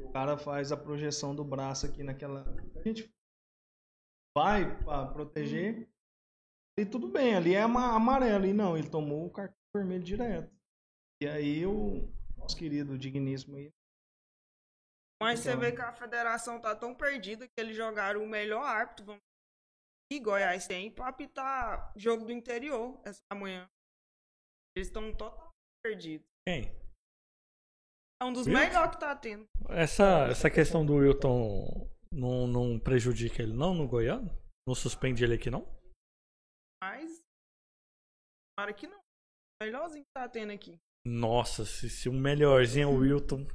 o cara faz a projeção do braço aqui naquela. A gente vai pra proteger. E tudo bem, ali é ama- amarelo. E não, ele tomou o cartão vermelho direto. E aí o nosso querido digníssimo aí. Mas você Então. vê que a federação tá tão perdida que eles jogaram o melhor árbitro vamos... que Goiás tem pra apitar jogo do interior essa manhã. Eles estão totalmente perdidos. Quem? É um dos melhores que tá tendo. Essa, essa questão do Wilton não, não prejudica ele não no Goiano? Não suspende ele aqui não? Mas. Para que não. O melhorzinho que tá tendo aqui. Nossa, se, se o melhorzinho é o Wilton.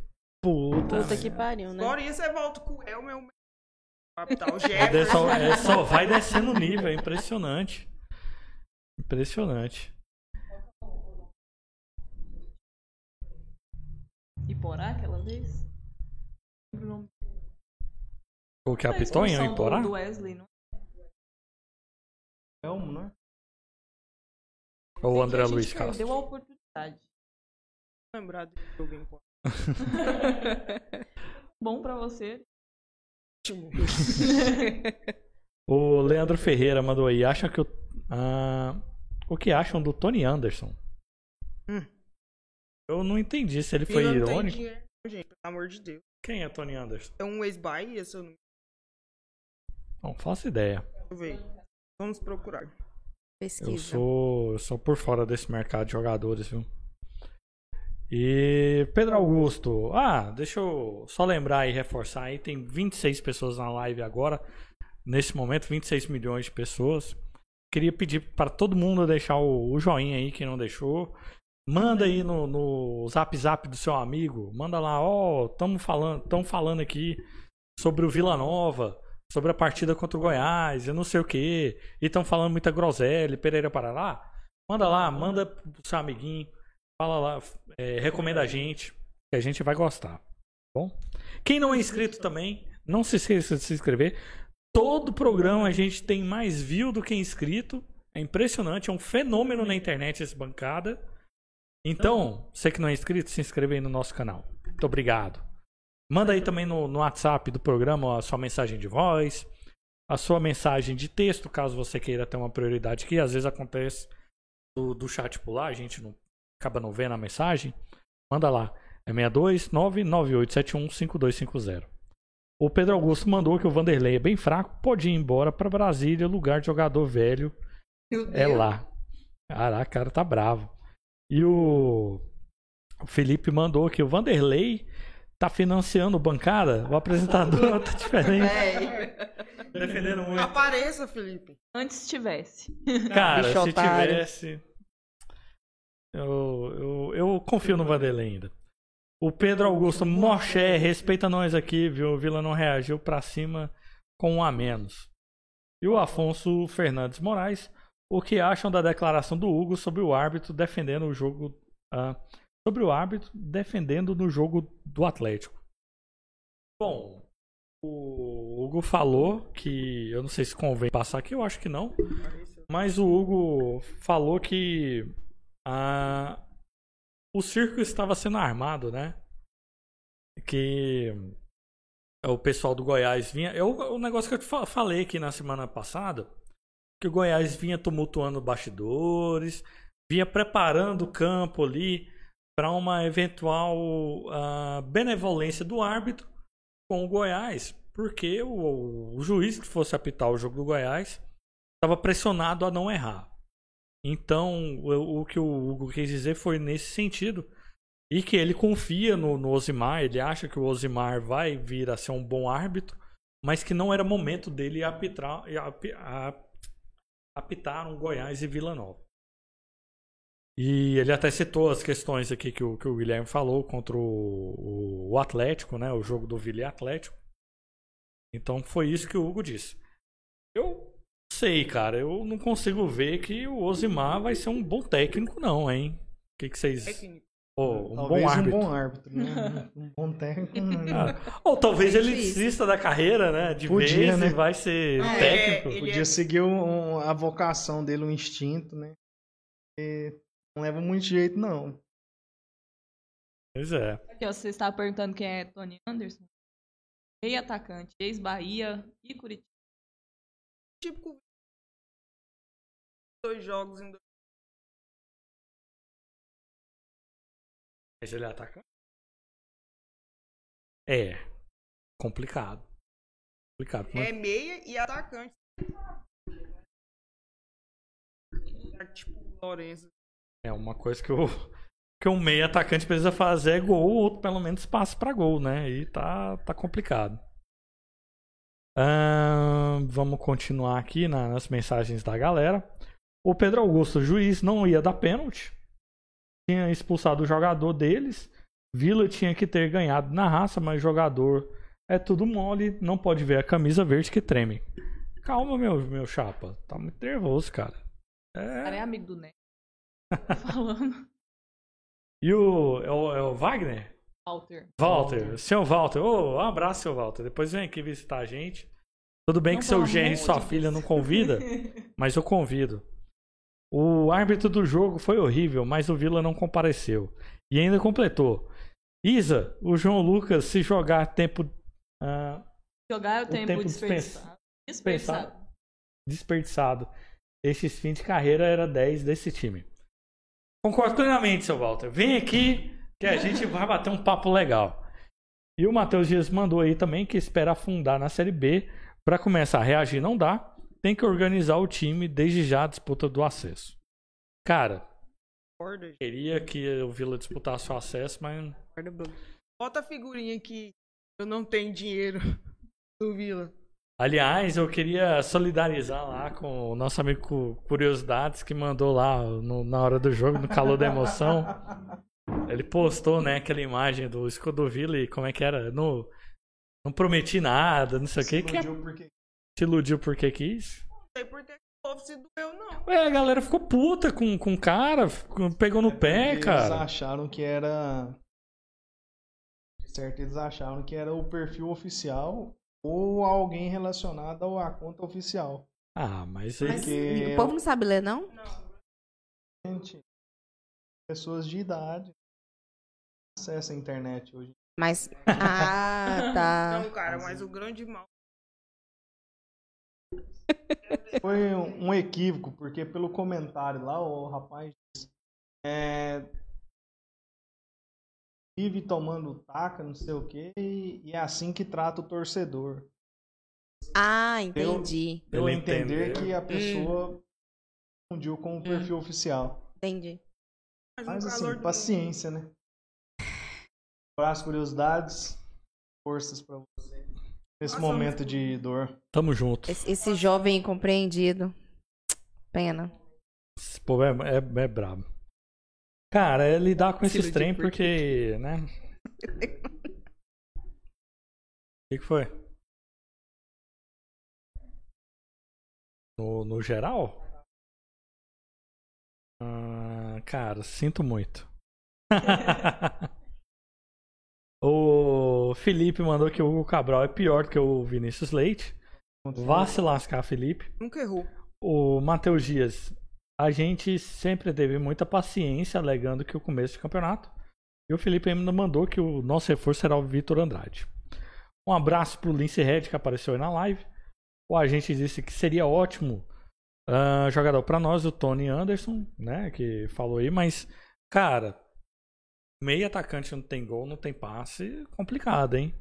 Puta. Puta que pariu, né? Agora você volta com o Elmer, o capital É, Jefferson. só, é só vai descendo o nível, é impressionante. Impressionante. Iporá aquela vez? Lembro o nome O que a da Pitonha expulsão em Porá? Do, do Wesley, não? Elmo, né? Ou o André Luiz Castro? Perdeu a oportunidade. lembrar do jogo em. Bom pra você. O Leandro Ferreira mandou aí. Acha que o. ah, o que acham do Tony Anderson? Hum. Eu não entendi se ele foi tem irônico. dinheiro, gente, pelo amor de Deus. Quem é Tony Anderson? É um ex-Bahia, se eu não Não faço ideia. Deixa eu ver. Vamos procurar. Pesquisa. Eu sou, eu sou por fora desse mercado de jogadores, viu? E Pedro Augusto. Ah, deixa eu só lembrar e reforçar aí. Tem 26 pessoas na live agora. Nesse momento, 26 milhões de pessoas. Queria pedir para todo mundo deixar o, joinha aí, quem não deixou. Manda aí no, no zap zap do seu amigo. Manda lá, ó, estamos falando, tão falando aqui sobre o Vila Nova, sobre a partida contra o Goiás, eu não sei o que. E estão falando muita groselha, Pereira Parará. Manda lá, manda pro seu amiguinho. Fala lá, é, recomenda a gente, que a gente vai gostar. tá Bom? Quem não é inscrito também, não se esqueça de se inscrever. Todo programa a gente tem mais view do que inscrito. É impressionante, é um fenômeno na internet essa bancada. Então, você que não é inscrito, se inscreva aí no nosso canal. Muito obrigado. Manda aí também no, no WhatsApp do programa a sua mensagem de voz, a sua mensagem de texto, caso você queira ter uma prioridade que às vezes acontece do, do chat pular, a gente não acaba não vendo a mensagem. Manda lá. É 62998715250. O Pedro Augusto mandou que o Vanderlei é bem fraco, pode ir embora para Brasília, lugar de jogador velho é lá. Caraca, o cara tá bravo. E o o Felipe mandou que o Vanderlei tá financiando bancada. O apresentador tá diferente. É. Defendendo muito. Apareça, Felipe. Antes tivesse. Cara, Bicho se otário. tivesse. Eu, eu, eu confio no Vanderlei ainda. O Pedro Augusto Moché, respeita nós aqui, viu? O Vila não reagiu pra cima com um a menos. E o Afonso Fernandes Moraes, o que acham da declaração do Hugo sobre o árbitro defendendo o jogo. ah, sobre o árbitro defendendo no jogo do Atlético? Bom, o Hugo falou que. Eu não sei se convém passar aqui, eu acho que não. Mas o Hugo falou que ah, o circo estava sendo armado, né? Que o pessoal do Goiás vinha. É o, negócio que eu te fa- falei aqui na semana passada. Que o Goiás vinha tumultuando bastidores, vinha preparando o campo ali para uma eventual benevolência do árbitro com o Goiás, porque o, o juiz que fosse apitar o jogo do Goiás estava pressionado a não errar. Então, o, o que o Hugo quis dizer foi nesse sentido. E que ele confia no, no Osimar, ele acha que o Osimar vai vir a ser um bom árbitro, mas que não era momento dele apitrar, api- a- apitar um Goiás e Vila Nova. E ele até citou as questões aqui que o, que o Guilherme falou contra o, o Atlético, né? O jogo do Vila e Atlético. Então foi isso que o Hugo disse. Eu sei, cara, eu não consigo ver que o Osimar vai ser um bom técnico, não, hein? O que, que vocês. Técnico. Ô, um Talvez bom árbitro. um bom árbitro, né? Um bom técnico. né? Ah, Ou talvez ele Difícil. desista da carreira, né? De Podia, vez né? e vai ser É, técnico. ele- Podia seguir um- a vocação dele, o instinto, né? E não leva muito jeito, não. Pois é. Aqui, ó, você estava perguntando quem é Tony Anderson. Meio atacante, ex-Bahia e Curitiba. Típico. Dois jogos em dois. Mas ele ataca? É. Complicado. Complicado. Mas- É meia e atacante. Tipo, o Lourenço. É uma coisa que eu, que um meio atacante precisa fazer é gol, ou outro pelo menos passe pra gol, né? E tá, tá complicado. Vamos continuar aqui na- nas mensagens da galera. O Pedro Augusto, o juiz, não ia dar pênalti. Tinha expulsado o jogador deles. Vila tinha que ter ganhado na raça, mas jogador é tudo mole, não pode ver a camisa verde que treme. Calma, meu, meu chapa. Tá muito nervoso, cara. O cara é É. amigo do Neto. Tá falando. E o, é o, é o Wagner? Walter. Walter, seu Walter, ô, um abraço, seu Walter. Depois vem aqui visitar a gente. Tudo bem Não, que seu genro e sua filha não convida, mas eu convido. O árbitro do jogo foi horrível, mas o Vila não compareceu. E ainda completou. Isa, o João Lucas, se jogar tempo ah, Jogar é o O tempo, tempo desperdiçado. Desperdiçado. desperdiçado, esses fins de carreira era 10 desse time. Concordo plenamente, seu Walter. Vem aqui que a gente vai bater um papo legal. E o Matheus Dias mandou aí também que espera afundar na Série B para começar a reagir não dá, tem que organizar o time desde já a disputa do acesso. Cara, queria que o Vila disputasse o acesso, mas Bruno. Bota a figurinha que eu não tenho dinheiro do Vila. Aliás, eu queria solidarizar lá com o nosso amigo Cu- Curiosidades que mandou lá no- na hora do jogo, no calor da emoção. Ele postou, né, aquela imagem do escudo Vila e como é que era? No, não prometi nada, não sei o que, que é- porque se iludiu porque quis. Não sei por que o povo se doeu, não. Ué, a galera ficou puta com, com o cara, ficou- pegou no pé, eles cara. acharam que era. De certo, eles acharam que era o perfil oficial ou alguém relacionado ao- à conta oficial. Ah, mas Mas Porque o povo não sabe ler, não? Gente, pessoas de idade acessam a internet hoje. Mas. Ah, tá. Não, cara, mas o grande mal. Foi um, equívoco, porque pelo comentário lá, o rapaz disse, é, vive tomando taca, não sei o que, e, e é assim que trata o torcedor. Ah, entendi. Deu a Ele entender entendeu. que a pessoa confundiu com o perfil oficial. Entendi. Mas, Mas assim, paciência, né? Para as curiosidades, forças pra você. Nesse Nossa, momento de dor. tamo junto. Esse, esse jovem incompreendido. Pena. Esse povo é, é, é brabo. Cara, é lidar com Se esses trem por porque, né? O que, que foi? No, no geral? Ah, cara, sinto muito. o Felipe mandou que o Hugo Cabral é pior do que o Vinícius Leite. Vá se lascar, Felipe. Nunca errou. O Matheus Dias, a gente sempre teve muita paciência alegando que o começo de campeonato. E o Felipe ainda mandou que o nosso reforço será o Vitor Andrade. Um abraço pro Lince Red que apareceu aí na live. O agente disse que seria ótimo ah, jogador para nós, o Tony Anderson, né? Que falou aí, mas, cara, meio atacante não tem gol, não tem passe, complicado, hein?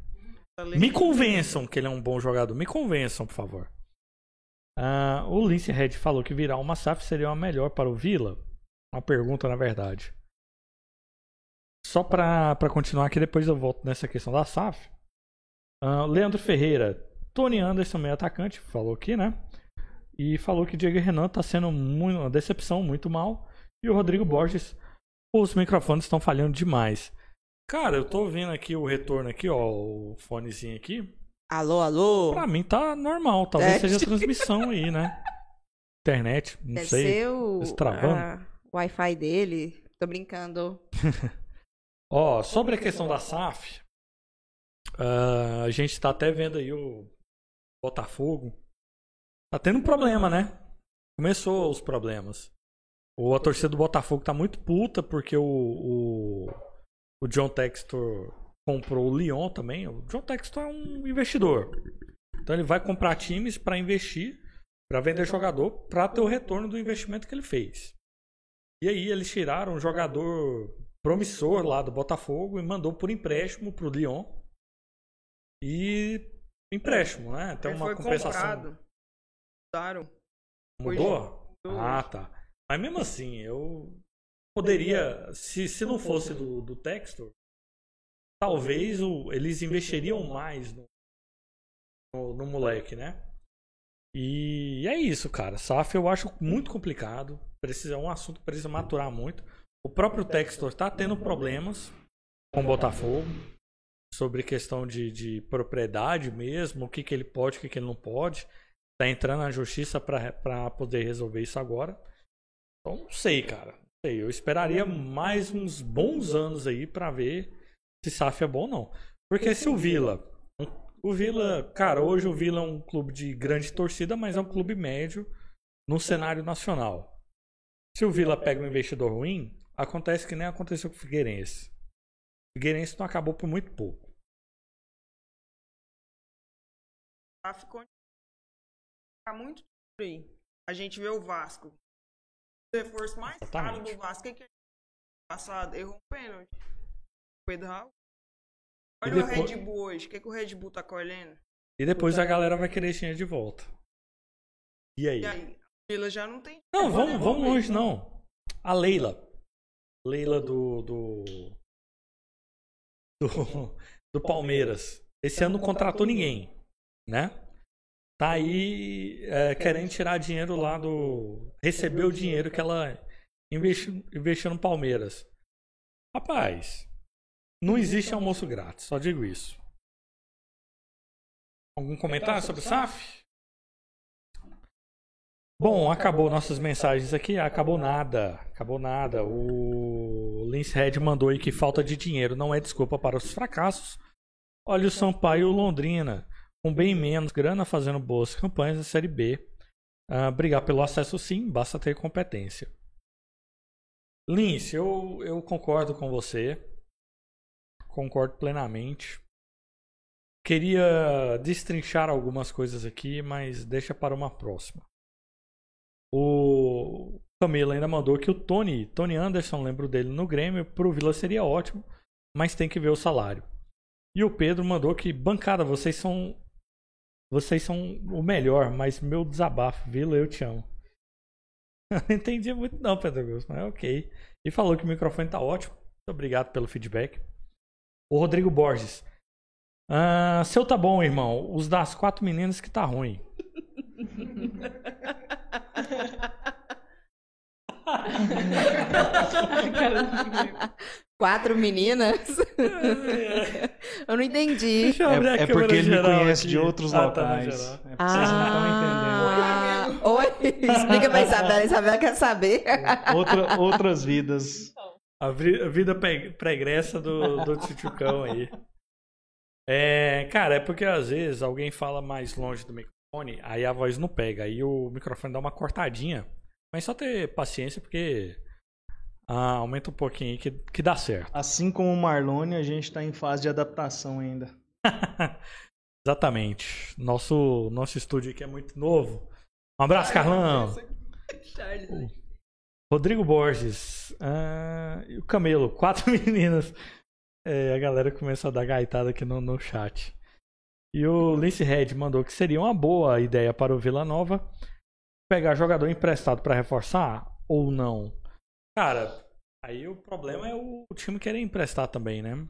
Me convençam que ele é um bom jogador. Me convençam, por favor. Ah, o Lince Red falou que virar uma SAF seria a melhor para o Vila. Uma pergunta, na verdade. Só para continuar aqui, depois eu volto nessa questão da SAF. Ah, Leandro Ferreira, Tony Anderson, meio atacante, falou aqui, né? E falou que Diego Renan tá sendo muito, uma decepção, muito mal. E o Rodrigo Borges, os microfones estão falhando demais. Cara, eu tô ouvindo aqui o retorno aqui, ó, o fonezinho aqui. Alô, alô? Pra mim tá normal, talvez É. seja transmissão aí, né? Internet, não Deve sei. ser o, a- Wi-Fi dele. Tô brincando. Ó, sobre a questão da SAF, ah, a gente tá até vendo aí o Botafogo. Tá tendo um problema, né? Começou os problemas. O, a torcida do Botafogo tá muito puta porque o, o, o John Textor comprou o Lyon também. O John Textor é um investidor. Então ele vai comprar times para investir, para vender jogador, para ter o retorno do investimento que ele fez. E aí eles tiraram um jogador promissor lá do Botafogo e mandou por empréstimo pro Lyon. E empréstimo, né? Ele uma compensação. comprado. Mudaram. Mudou? Ah, tá. Mas mesmo assim, eu poderia, se, se não fosse do, do Textor, talvez o, eles investiriam mais no, no, no moleque, né? E é isso, cara. SAF eu acho muito complicado. Precisa, é um assunto que precisa maturar muito. O próprio Textor tá tendo problemas com o Botafogo sobre questão de, de propriedade mesmo, o que, que ele pode, o que, que ele não pode. Tá entrando na justiça para poder resolver isso agora. Então, não sei, cara. Não sei. Eu esperaria mais uns bons anos aí para ver se SAF é bom ou não. Porque se o Vila. O Vila, cara, hoje o Vila é um clube de grande torcida, mas é um clube médio no cenário nacional. Se o Vila pega um investidor ruim, acontece que nem aconteceu com o Figueirense. O Figueirense não acabou por muito pouco. SAF tá muito aí. A gente vê o Vasco. O reforço mais caro do Vasco é que passado errou um pênalti. Pedro Raul. Olha depois- o Red Bull hoje. O que, que o Red Bull tá colhendo? E depois a galera vai querer dinheiro de volta. E aí? E aí? A Vila já não tem. Não, vamos, é vamos longe mesmo. não. A Leila. Leila do. do. do, do Palmeiras. Esse ano não contratou ninguém, né? Tá aí é, querendo tirar dinheiro lá do. Recebeu o dinheiro que ela investiu, investiu no Palmeiras. Rapaz, não existe almoço grátis, só digo isso. Algum comentário sobre o SAF? Bom, acabou nossas mensagens aqui. Acabou nada. Acabou nada. O Lince Red mandou aí que falta de dinheiro não é desculpa para os fracassos. Olha o Sampaio o Londrina, com bem menos grana, fazendo boas campanhas na Série B. Ah, brigar pelo acesso sim, basta ter competência. Lince, eu, eu concordo com você. Concordo plenamente. Queria destrinchar algumas coisas aqui, mas deixa para uma próxima. O Camilo ainda mandou que o Tony, Tony Anderson, lembro dele no Grêmio, pro Vila seria ótimo, mas tem que ver o salário. E o Pedro mandou que bancada, vocês são vocês são o melhor, mas meu desabafo, Vila, eu te amo. não entendi muito não, Pedro Augusto, mas ok. E falou que o microfone tá ótimo. Muito obrigado pelo feedback. O Rodrigo Borges. Ah, seu tá bom, irmão. Os das quatro meninas que tá ruim. Quatro meninas? Eu não entendi. Deixa eu abrir a É, é porque ele me conhece aqui. de outros Ah, tá locais. geral. é porque vocês não estão entendendo. Ah, oi, explica pra Isabela. Isabela quer saber. Outra- outras vidas. A vi- a vida pre- pregressa do, do Tchutchucão aí. É, cara, é porque às vezes alguém fala mais longe do microfone, aí a voz não pega, aí o microfone dá uma cortadinha. Mas só ter paciência, porque ah, aumenta um pouquinho aí que, que dá certo. Assim como o Marlone, a gente está em fase de adaptação ainda. Exatamente. Nosso, nosso estúdio aqui é muito novo. Um abraço, Carlão. Rodrigo Borges. ah, e o Camelo. Quatro meninas. É, a galera começou a dar gaitada aqui no, no chat. E o Lince Red mandou que seria uma boa ideia para o Vila Nova pegar jogador emprestado para reforçar ou não. Cara, aí o problema é o time querer emprestar também, né?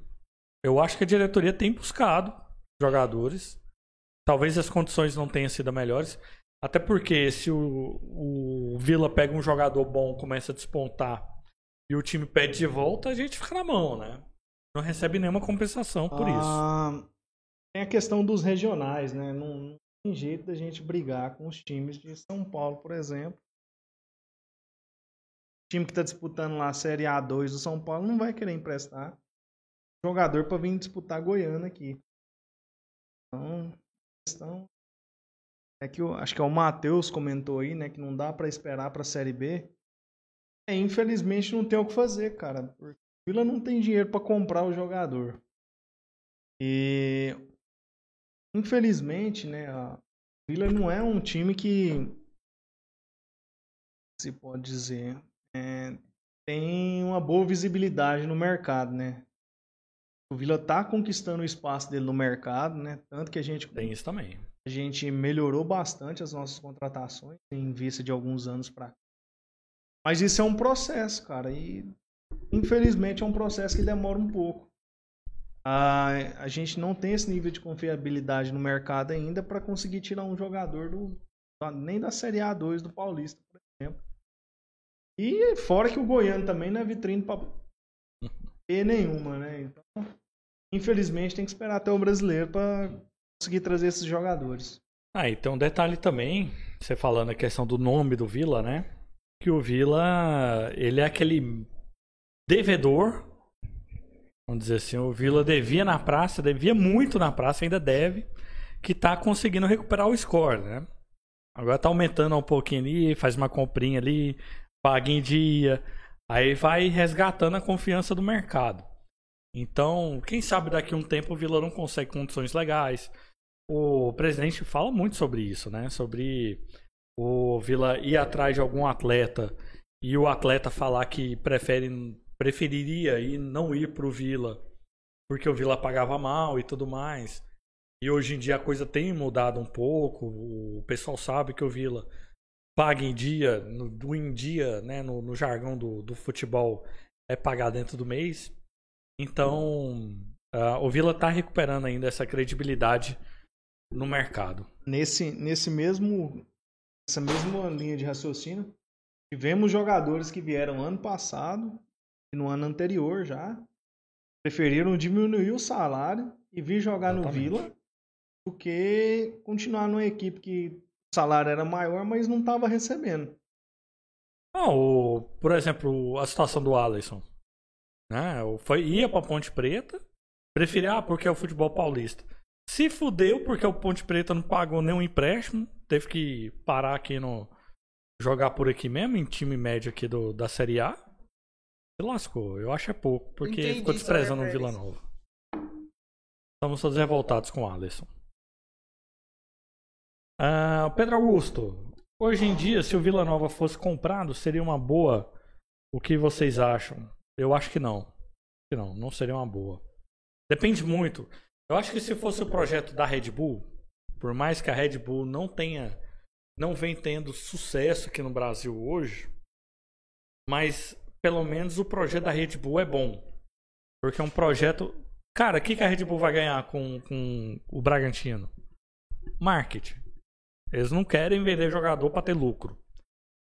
Eu acho que a diretoria tem buscado jogadores. Talvez as condições não tenham sido melhores. Até porque se o, o Vila pega um jogador bom, começa a despontar e o time pede de volta, a gente fica na mão, né? Não recebe nenhuma compensação por isso. Ah, tem a questão dos regionais, né? Não, não tem jeito da gente brigar com os times de São Paulo, por exemplo. Time que está disputando lá a Série A2 do São Paulo não vai querer emprestar jogador para vir disputar Goiânia aqui. Então, a questão é que eu acho que é o Matheus comentou aí, né, que não dá para esperar para a Série B. É, infelizmente não tem o que fazer, cara. Porque o Vila não tem dinheiro para comprar o jogador. E infelizmente, né, a Vila não é um time que se pode dizer é, tem uma boa visibilidade no mercado, né? O Vila tá conquistando o espaço dele no mercado, né? Tanto que a gente Tem isso também. a gente melhorou bastante as nossas contratações em vista de alguns anos para Mas isso é um processo, cara. E infelizmente é um processo que demora um pouco. A, a gente não tem esse nível de confiabilidade no mercado ainda para conseguir tirar um jogador do, nem da Série A2 do Paulista, por exemplo. E fora que o Goiano também não é vitrine para nenhuma, né? Então, infelizmente tem que esperar até o brasileiro para conseguir trazer esses jogadores. Ah, e tem um detalhe também, você falando a questão do nome do Vila, né? Que o Vila, ele é aquele devedor, vamos dizer assim, o Vila devia na praça, devia muito na praça, ainda deve, que tá conseguindo recuperar o score, né? Agora tá aumentando um pouquinho ali, faz uma comprinha ali, paga em dia, aí vai resgatando a confiança do mercado. Então, quem sabe daqui a um tempo o Vila não consegue condições legais, o presidente fala muito sobre isso, né? Sobre o Vila ir atrás de algum atleta e o atleta falar que prefere, preferiria ir não ir pro Vila porque o Vila pagava mal e tudo mais. E hoje em dia a coisa tem mudado um pouco. O pessoal sabe que o Vila paga em dia, no, do em dia, né? No, no jargão do, do futebol, é pagar dentro do mês. Então, ah, o Vila tá recuperando ainda essa credibilidade no mercado. Nesse, nesse mesmo essa mesma linha de raciocínio, tivemos jogadores que vieram ano passado e no ano anterior já preferiram diminuir o salário e vir jogar no Exatamente. Vila do que continuar numa equipe que salário era maior, mas não estava recebendo. Ah, o, por exemplo, a situação do Alisson. Né? Foi, ia pra Ponte Preta, preferia, ah, porque é o futebol paulista. Se fudeu porque o Ponte Preta não pagou nenhum empréstimo, teve que parar aqui no. jogar por aqui mesmo, em time médio aqui do, da Série A. Se lascou, eu acho é pouco, porque Entendi ficou desprezando o Vila. Nova. Estamos todos revoltados com o Alisson. Ah, Pedro Augusto, hoje em dia, se o Vila Nova fosse comprado, seria uma boa. O que vocês acham? Eu acho que não. Que não, não seria uma boa. Depende muito. Eu acho que se fosse o projeto da Red Bull, por mais que a Red Bull não tenha, não vem tendo sucesso aqui no Brasil hoje, mas pelo menos o projeto da Red Bull é bom. Porque é um projeto. Cara, o que, que a Red Bull vai ganhar com, com o Bragantino? Marketing. Eles não querem vender jogador para ter lucro.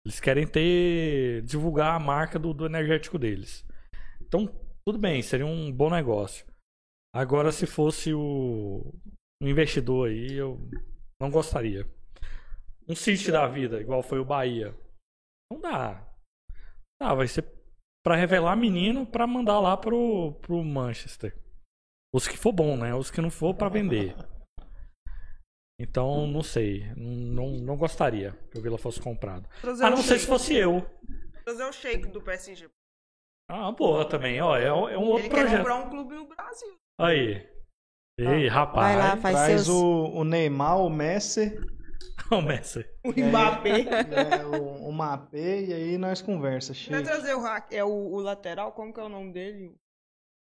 Eles querem ter. divulgar a marca do, do energético deles. Então, tudo bem, seria um bom negócio. Agora, se fosse o, um investidor aí, eu não gostaria. Um City da vida, igual foi o Bahia. Não dá. Ah, vai ser pra revelar menino pra mandar lá pro, pro Manchester. Os que for bom, né? Os que não for pra vender. Então, não sei. Não, não gostaria que o Vila fosse comprado. Trazer A não ser se fosse eu. Trazer o Sheik do PSG. Ah, boa também. Ó, é, um- é um outro Ele quer projeto. comprar um clube no Brasil. Aí. Ei, rapaz. Vai lá, faz Traz seus. o, o Neymar, o Messi, o Messi. O Mbappé. é, o, o Mbappé e aí nós conversa. Vai Chega. trazer o, é o, o lateral, como que é o nome dele?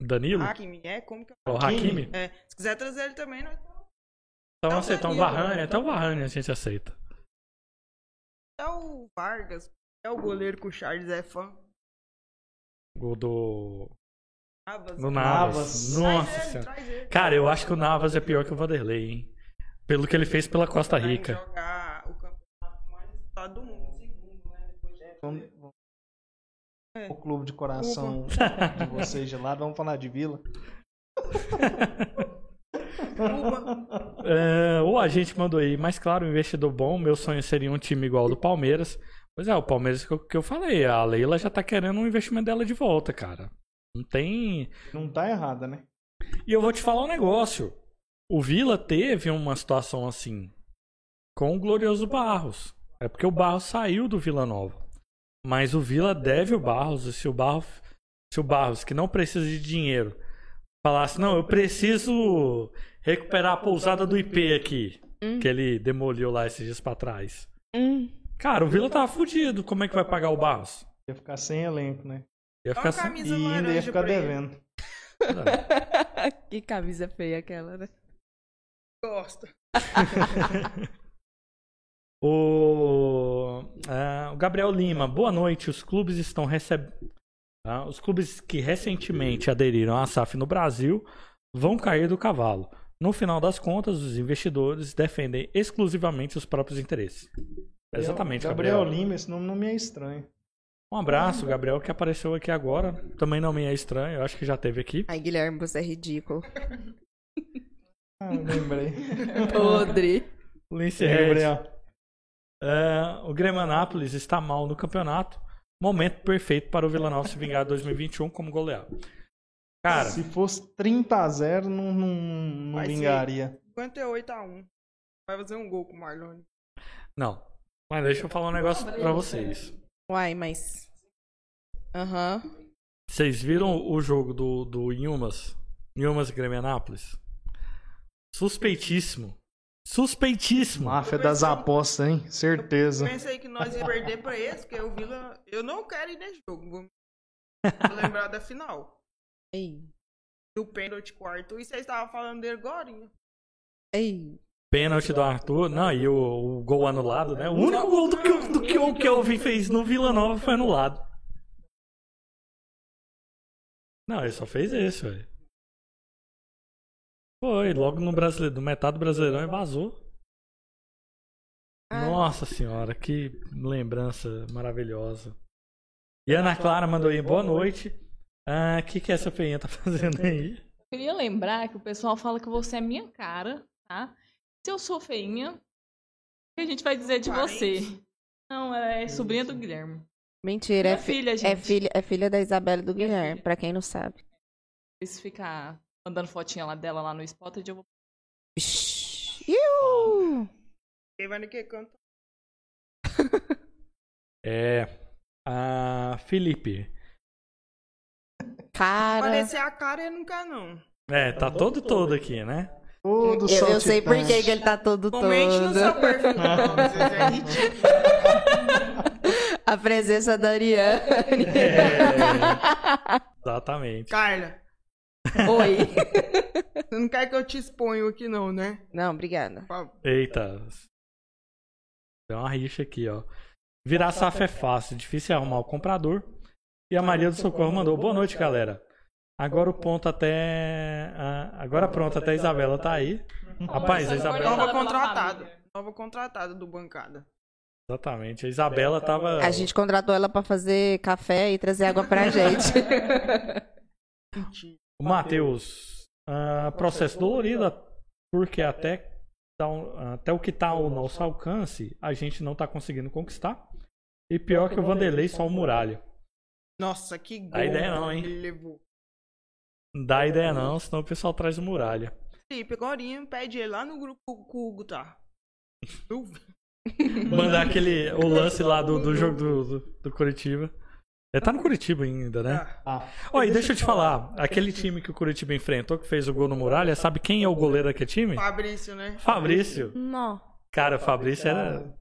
Danilo? Hakimi, é? Como que é? o Hakimi? É, se quiser trazer ele também, nós Então É o aceitamos o Danilo, Varane. Até o Varane a gente aceita. é o Vargas, é o goleiro que o Charles é fã. O do. Navas. Do Navas. Navas. Nossa ele, senhora. Cara, eu acho que o Navas é pior que o Vanderlei, hein? Pelo que ele fez pela Costa Rica. jogar o campeonato mais disputado do mundo, segundo, né? Depois É. O clube de coração de vocês de lá, vamos falar de Vila. Cuba. É, ou a gente mandou aí, mas claro, um investidor bom. Meu sonho seria um time igual ao do Palmeiras. Pois é, o Palmeiras que eu, que eu falei. A Leila já tá querendo um investimento dela de volta, cara. Não tem. Não tá errada, né? E eu vou te falar um negócio. O Vila teve uma situação assim com o glorioso Barros. É porque o Barros saiu do Vila Nova. Mas o Vila deve o Barros. E se o Barros, se o Barros que não precisa de dinheiro, falasse: Não, eu preciso recuperar a pousada do IP aqui, Hum. que ele demoliu lá esses dias pra trás. Hum. Cara, o Vila tava fudido. Como é que vai pagar o Barros? Ia ficar sem elenco, né? Ia ficar sem. camisa E ainda ia ficar devendo. que camisa feia aquela, né? Gosta. O, ah, o Gabriel Lima, boa noite. Os clubes estão recebendo. os clubes que recentemente aderiram à SAF no Brasil vão cair do cavalo. No final das contas, os investidores defendem exclusivamente os próprios interesses. Exatamente, Gabriel. Gabriel. Lima, esse nome não me é estranho. Um abraço, Gabriel, que apareceu aqui agora. Também não me é estranho, eu acho que já teve aqui. Ai, Guilherme, você é ridículo. Ah, lembrei. Podre. Lince lembrei, Red. ó. É, o Grêmio Anápolis está mal no campeonato. Momento perfeito para o Vila Nova se vingar 2021 como goleado. Cara, Se fosse 30 a 0 não, não, não vingaria. 58 a 1. Vai fazer um gol com o Marlone. não. Mas deixa eu falar um negócio pra vocês. Uai, mas. Aham. Vocês viram o jogo do, do Inhumas? Inhumas e Grêmio Anápolis? Suspeitíssimo. Suspeitíssimo. Máfia das apostas, hein? Certeza. Pensei que nós ia perder pra esse, porque o Vila. Eu não quero ir nesse jogo. Vou lembrar da final. Ei. Do pênalti com o Arthur. E vocês estavam falando dele agora. Ei. Pênalti do Arthur. Não, e o, o gol anulado, né? O único gol do que, o- do que o Kelvin fez no Vila Nova foi anulado. Não, ele só fez esse, velho. Foi, logo no brasileiro, no metade do Brasileirão e vazou. Ah. Nossa senhora, que lembrança maravilhosa. E Ana Clara mandou aí, boa noite. Ah, o que, que essa feinha tá fazendo aí? Queria lembrar que o pessoal fala que você é minha cara, tá? Se eu sou feinha, o que a gente vai dizer de você? Não, ela é sobrinha do Guilherme. Mentira, é, filha, é gente. filha, é filha da Isabela e do Guilherme, pra quem não sabe. Se ficar mandando fotinha lá dela lá no Spotted, eu vou. Iu! Quem vai no que canta? É. A Felipe. Cara. Parecer a cara ele não quer, não. É, tá todo todo aqui, né? Todo Eu, eu sei por que ele tá todo Comente no seu todo. perfil. Vocês é ridículo. A presença da Ariane. É, exatamente. Carla, Oi. você não quer que eu te exponha aqui, não, né? Não, obrigada. Eita. Tem uma rixa aqui, ó. Virar safra é fácil, difícil é arrumar o comprador. E a Maria do Socorro mandou: Boa noite, galera. Agora o ponto até. Agora pronto, até a Isabela tá aí. Rapaz, a Isabela. Nova contratada. Nova contratada do bancada. Exatamente, a Isabela tava. A gente contratou ela pra fazer café e trazer água pra gente. O Matheus, ah, processo dolorido, porque até, tá até o que tá ao nosso alcance, a gente não tá conseguindo conquistar. E pior que o Vanderlei só o muralha. Nossa, que gol Dá ideia não, hein? ele levou. Não dá ideia não, senão o pessoal traz o muralha. Felipe, agora pede ele lá no grupo com o Hugo, tá? Mandar aquele, o lance lá do, do jogo do, do, do Curitiba. Ele tá no Curitiba ainda, né? Ah, Ah, Olha, deixa eu te falar, aquele time que o Curitiba enfrentou, que fez o gol no muralha, sabe quem é o goleiro daquele time? Fabrício, né? Fabrício. Não. Cara, o Fabrício era...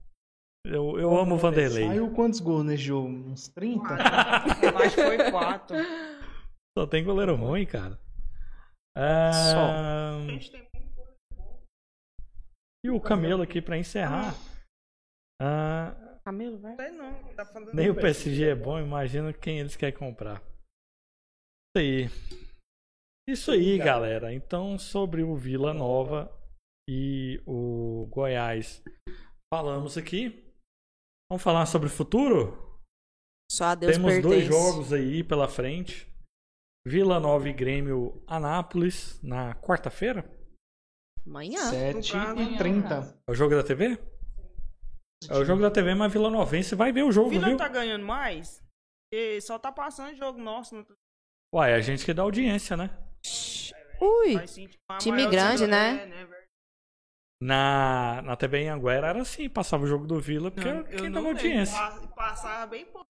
Eu, eu amo o Vanderlei. saiu quantos gols nesse jogo? Uns 30? Eu acho que foi quatro. Só tem goleiro ruim, cara. Ah, A gente tem E o Camelo aqui pra encerrar. Ah, Camilo, vai. Não, não, tá nem o PSG é bom, imagina quem eles querem comprar. Isso aí. Isso aí, galera. Então, sobre o Vila Nova e o Goiás, falamos aqui. Vamos falar sobre o futuro? Só a Deus Temos pertence. dois jogos aí pela frente. Vila Nova e Grêmio Anápolis na quarta-feira. Amanhã. 7 No e 30. É o jogo da TV? É o jogo da TV, mas Vila Novense vai ver o O jogo, Vila viu? não tá ganhando mais? Porque só tá passando jogo nosso. Não Uai, a gente que dá audiência, né? Ui. Time grande, né? É, né. Na, na TV em Anguera era assim, passava o jogo do Vila, porque Não, era quem dava audiência. Pa- Passava bem pouco.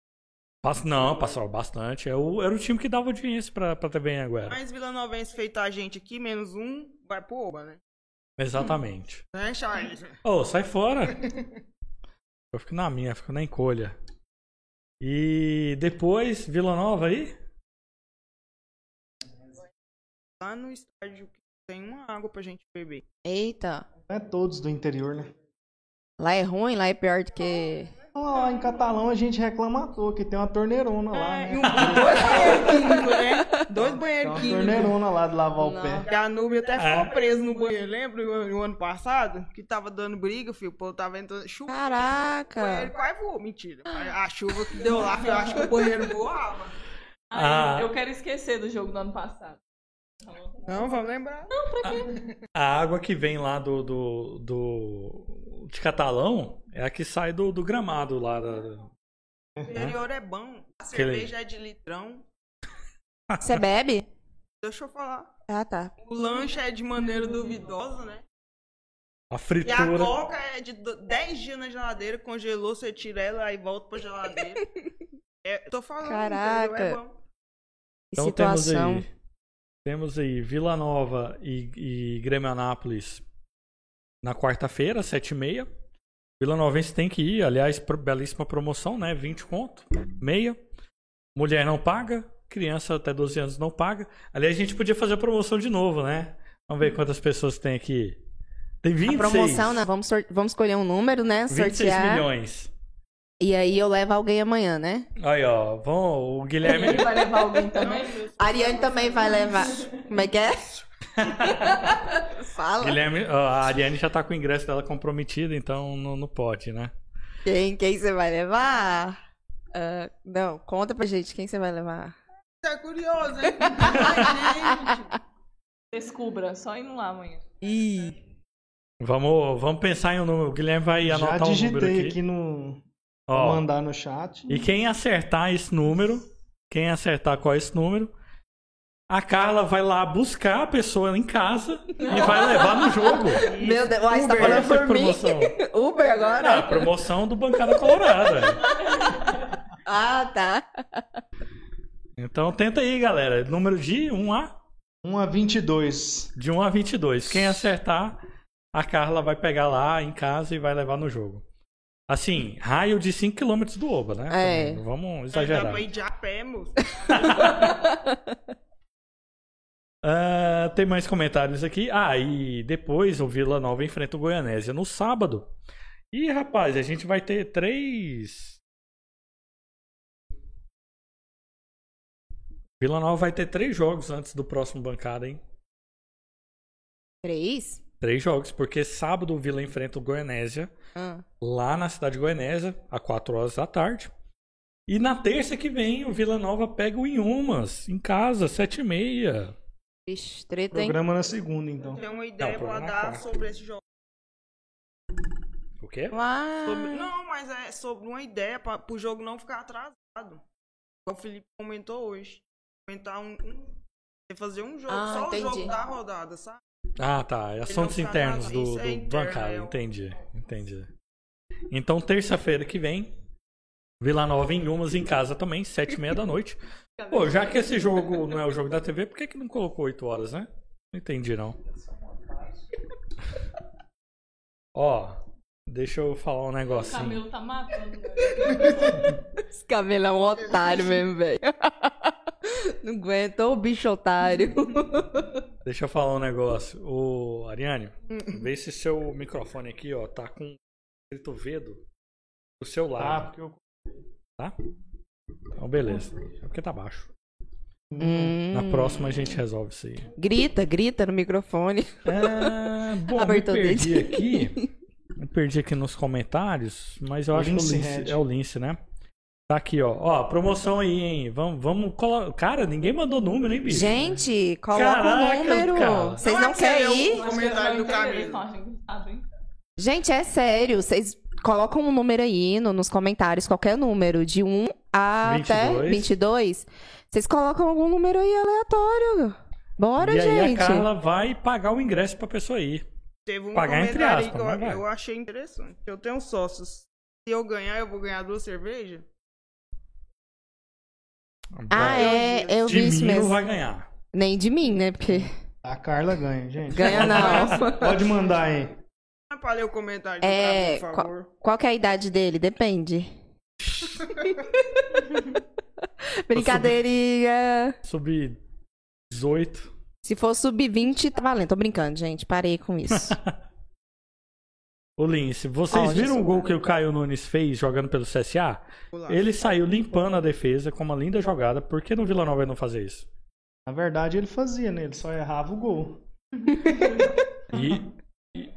Pass- Não, passava bastante. Era o, era o time que dava audiência pra, pra TV em Anguera. Mas Vila Novense feita a gente aqui, menos um, vai pro Oba, né? Exatamente. Né, Charles? Ô, sai fora! Eu fico na minha, fico na encolha. E depois, Vila Nova aí? Lá no estádio que tem uma água pra gente beber. Eita. Não é todos do interior, né? Lá é ruim, lá é pior do que. Ó, Lá em Catalão a gente reclama à toa, que tem uma torneirona lá, É, né? e um, dois banheiros químicos, né? Dois Tem banheiros uma químicos. torneirona lá de lavar o Não. pé. A Nubia até É. ficou presa no banheiro, lembra? No, no ano passado? Que tava dando briga, filho. O povo tava entrando. Chuva. O banheiro Caraca! quase voou. Mentira. A chuva que deu lá, eu acho que o banheiro voava. Ai, Ah. Eu quero esquecer do jogo do ano passado. Não, vamos lembrar. A água que vem lá do, do, do- de Catalão é a que sai do, do gramado lá. Da, O interior é bom. A Aquele- cerveja é de litrão. Você bebe? Deixa eu falar. Ah, tá. O lanche é de maneira duvidosa, né? a E a fritura. coca é de do- 10 dias na geladeira, congelou, você tira ela e volta pra geladeira. É, tô falando, Caraca. entendeu? É bom. Que Então temos situação. aí, temos aí Vila Nova e, e Grêmio Anápolis na quarta-feira, 7h30. Vila Novense tem que ir, aliás, belíssima promoção, né? 20 conto, meia. Mulher não paga, criança até 12 anos não paga. Aliás, a gente podia fazer a promoção de novo, né? Vamos ver quantas pessoas tem aqui. Tem 26. A promoção, né? Vamos, vamos escolher um número, né? 26 Sortear. milhões. E aí eu levo alguém amanhã, né? Aí, ó, vão, o Guilherme. Ele vai levar alguém também? A Ariane também vai levar. Como é que é? Fala. Guilherme, ó, a Ariane já tá com o ingresso dela comprometido, então não, não pode, né? Quem, quem você vai levar? Ah, não, conta pra gente quem você vai levar. Você é curioso, hein? Ai, gente. Descubra, só indo lá amanhã. Ih. Vamos, vamos pensar em um número. O Guilherme vai Já anotar um número digitei aqui. aqui no. Ó, Vou mandar no chat. e quem acertar esse número, quem acertar qual é esse número, a Carla vai lá buscar a pessoa em casa e vai levar no jogo. Meu Deus, uai, você tá Uber, falando é por mim? promoção. Uber Ah, agora? a promoção do Bancada Colorada. Ah, tá. Então tenta aí, galera. Número de 1 a 1 a 22. de 1 a 22. Quem acertar, a Carla vai pegar lá em casa e vai levar no jogo. Assim, raio de 5 km do Oba, né? É. Também, Vamos Dá exagerar. pra ir de a pé, moço. Ah, tem mais comentários aqui. Ah, e depois o Vila Nova enfrenta o Goianésia no sábado. E rapaz, a gente vai ter três. Vila Nova vai ter três jogos antes do próximo bancada, hein? Três? Três jogos, porque sábado o Vila enfrenta o Goianésia Ah. lá na cidade de Goianésia, às 4 horas da tarde. E na terça que vem o Vila Nova pega o Inhumas, em casa, 7 e meia. Vixe, treta, hein? Programa na segunda, então. Tem uma ideia Não, pra é dar quarta. sobre esse jogo. O quê? Uai. Sobre- Não, mas é sobre uma ideia pra, pro jogo não ficar atrasado. O Felipe comentou hoje. Comentar um. um fazer um jogo, Ah, só entendi. o jogo da rodada, sabe? Ah, tá. É assuntos internos do, é do interno, bancada. é o- Entendi, entendi. Então, terça-feira que vem, Vila Nova em Umas em casa também, sete e meia da noite. Pô, já que esse jogo não é o jogo da TV, por que, que não colocou 8 horas, né? Não entendi, não. Ó, deixa eu falar um O negocinho. Camilo tá matando. Esse cabelo é um otário mesmo, velho. Não aguenta, ô bicho otário. Deixa eu falar um negócio. Ô, Ariane, vê se seu microfone aqui, ó, tá com escrito Vedo do seu Ah, lado, porque eu. tá? Então, beleza. É porque tá baixo. Hum. Na próxima a gente resolve isso aí. Grita, grita no microfone. Ah, bom, me perdi aqui. Me perdi aqui nos comentários, mas eu O acho que o Lince é o Lince, né? Tá aqui, ó. Ó, promoção aí, hein? Vamos, vamos colo... Cara, ninguém mandou número, hein, bicho? Gente, coloca Caraca, o número. cara. Vocês Não não é querem ir? o comentário do hein? Gente, é sério. Vocês colocam um número aí no- nos comentários, qualquer número, de 1 até 22. 22. Vocês colocam algum número aí aleatório. Bora, e aí gente. a Carla vai pagar o ingresso pra pessoa ir. Teve um Pagar entre comentário aí aspas, que eu, eu achei interessante. Eu tenho sócios. Se eu ganhar, eu vou ganhar duas cervejas? Ah, é, eu De vi isso mim não mesmo. vai ganhar. Nem de mim, né? Porque A Carla ganha, gente. ganha não. Pode mandar aí. Ler o comentário do É, Camilo, por favor. Qual que é a idade dele? Depende. Brincadeirinha. Sub 18. Se for sub-20, tá valendo. Tô brincando, gente. Parei com isso. Ô Lince, vocês Ó, viram o gol que o Caio Nunes fez jogando pelo CSA? Ele saiu limpando a defesa com uma linda jogada. Por que no Vila Nova ele não fazer isso? Na verdade, ele fazia, né? Ele só errava o gol. E, e,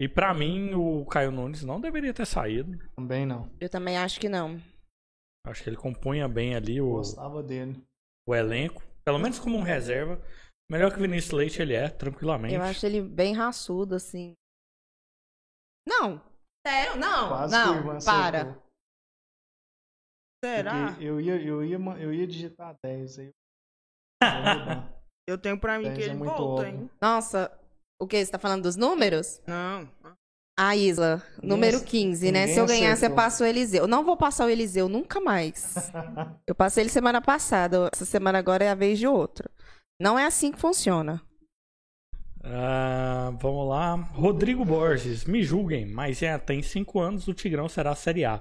e para mim, o Caio Nunes não deveria ter saído. Também não. Eu também acho que não. Acho que ele compunha bem ali o, Gostava dele. o elenco. Pelo menos como um reserva. Melhor que o Vinícius Leite ele é, tranquilamente. Eu acho ele bem raçudo, assim. Não. Sério? Não. Quase que o não. Ivan Para. acertou. Será? Porque eu ia, eu, ia, eu ia digitar 10 aí. eu tenho pra mim que é ele muito volta, óbvio. hein? Nossa. O que? Você tá falando dos números? Não. A Isla, número Ninguém- 15, né? Se eu ganhar, você acertou. passa o Eliseu. Eu não vou passar o Eliseu nunca mais. Eu passei ele semana passada. Essa semana agora é a vez de outro. Não é assim que funciona. Ah, vamos lá. Rodrigo Borges, me julguem, mas em até em 5 anos o Tigrão será a Série A.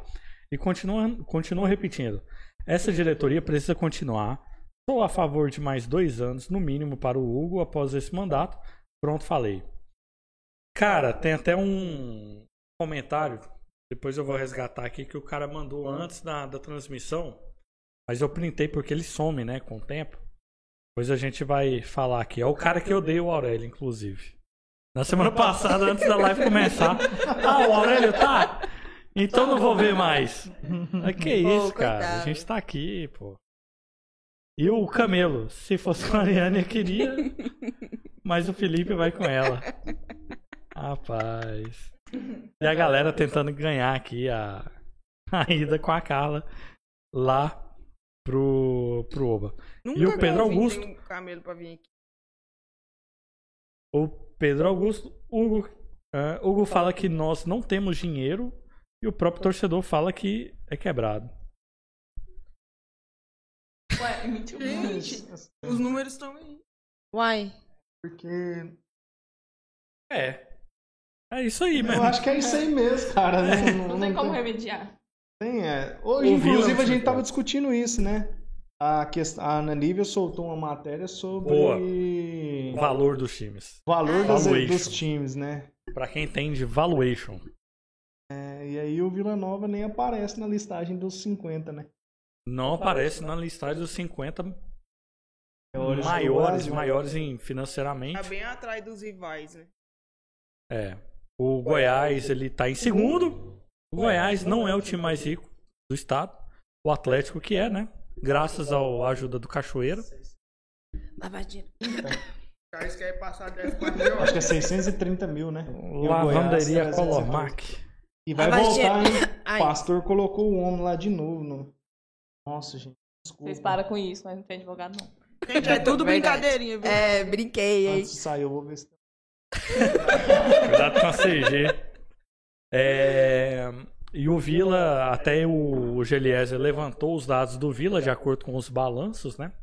E continua, continua repetindo. Essa diretoria precisa continuar. Sou a favor de mais dois anos, no mínimo, para o Hugo após esse mandato. Pronto, falei. Cara, tem até um comentário. Depois eu vou resgatar aqui que o cara mandou antes da, da transmissão. Mas eu printei porque ele some, né, com o tempo. Depois a gente vai falar aqui. É o cara que odeia o Aurélio, inclusive. Na semana passada, antes da live começar. Ah, o Aurélio tá? Então não vou ver mais. Ah, que isso, cara. A gente tá aqui, pô. E o Camelo. Se fosse com a Ariane, eu queria. Mas o Felipe vai com ela. Rapaz. E a galera tentando ganhar aqui a, a ida com a Carla lá pro, pro Oba. Nunca E o Pedro Augusto? um camelo pra vir aqui. O Pedro Augusto, Hugo, é, Hugo fala que nós não temos dinheiro e o próprio torcedor fala que é quebrado. Ué, mentiu. Gente, os números estão aí. Uai. Porque É. É isso aí, eu mesmo. acho que é isso aí mesmo, cara. Não, Não tem como remediar. tem, é. Hoje, inclusive, não a gente se tava discutindo isso, né? A, quest... a Ana Lívia soltou uma matéria sobre Boa. o valor dos times. valor das- dos times, né? Pra quem entende, valuation. É, e aí o Vila Nova nem aparece na listagem dos 50, né? Não aparece na listagem dos 50 Maiores maiores, maiores em financeiramente. Tá bem atrás dos rivais, né? É. O Goiás, ele tá em segundo. O Goiás não é o time mais rico do estado. O Atlético que é, né? Graças à ajuda do Cachoeira. Lavadinha. Os caras querem passar 10 pra mil. Acho que é 630 mil, né? Lavanderia Goiás, Colormac. E vai voltar, hein? Ai. O pastor colocou o homem lá de novo. No... Nossa, gente. Desculpa. Vocês param com isso, mas não tem advogado, não. Gente, é tudo brincadeirinha, viu? É, brinquei, hein? Antes de sair, eu vou ver se. Cuidado com a CG. É, E o Vila, até o Geliezer levantou os dados do Vila de acordo com os balanços, né?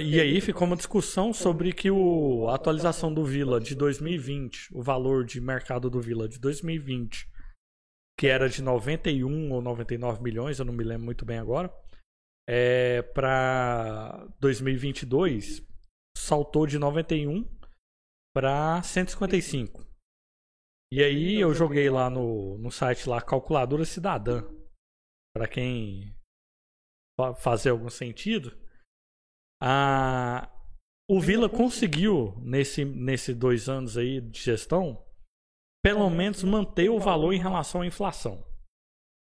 E aí ficou uma discussão sobre que o, a atualização do Vila de 2020, o valor de mercado do Vila de 2020, que era de 91 ou 99 milhões, eu não me lembro muito bem agora, é, para 2022 saltou de 91 para 155. E aí eu joguei lá no, no site lá calculadora cidadã para quem fa- fazer algum sentido. A o Vila conseguiu nesse nesse dois anos aí de gestão pelo menos manter o valor em relação à inflação.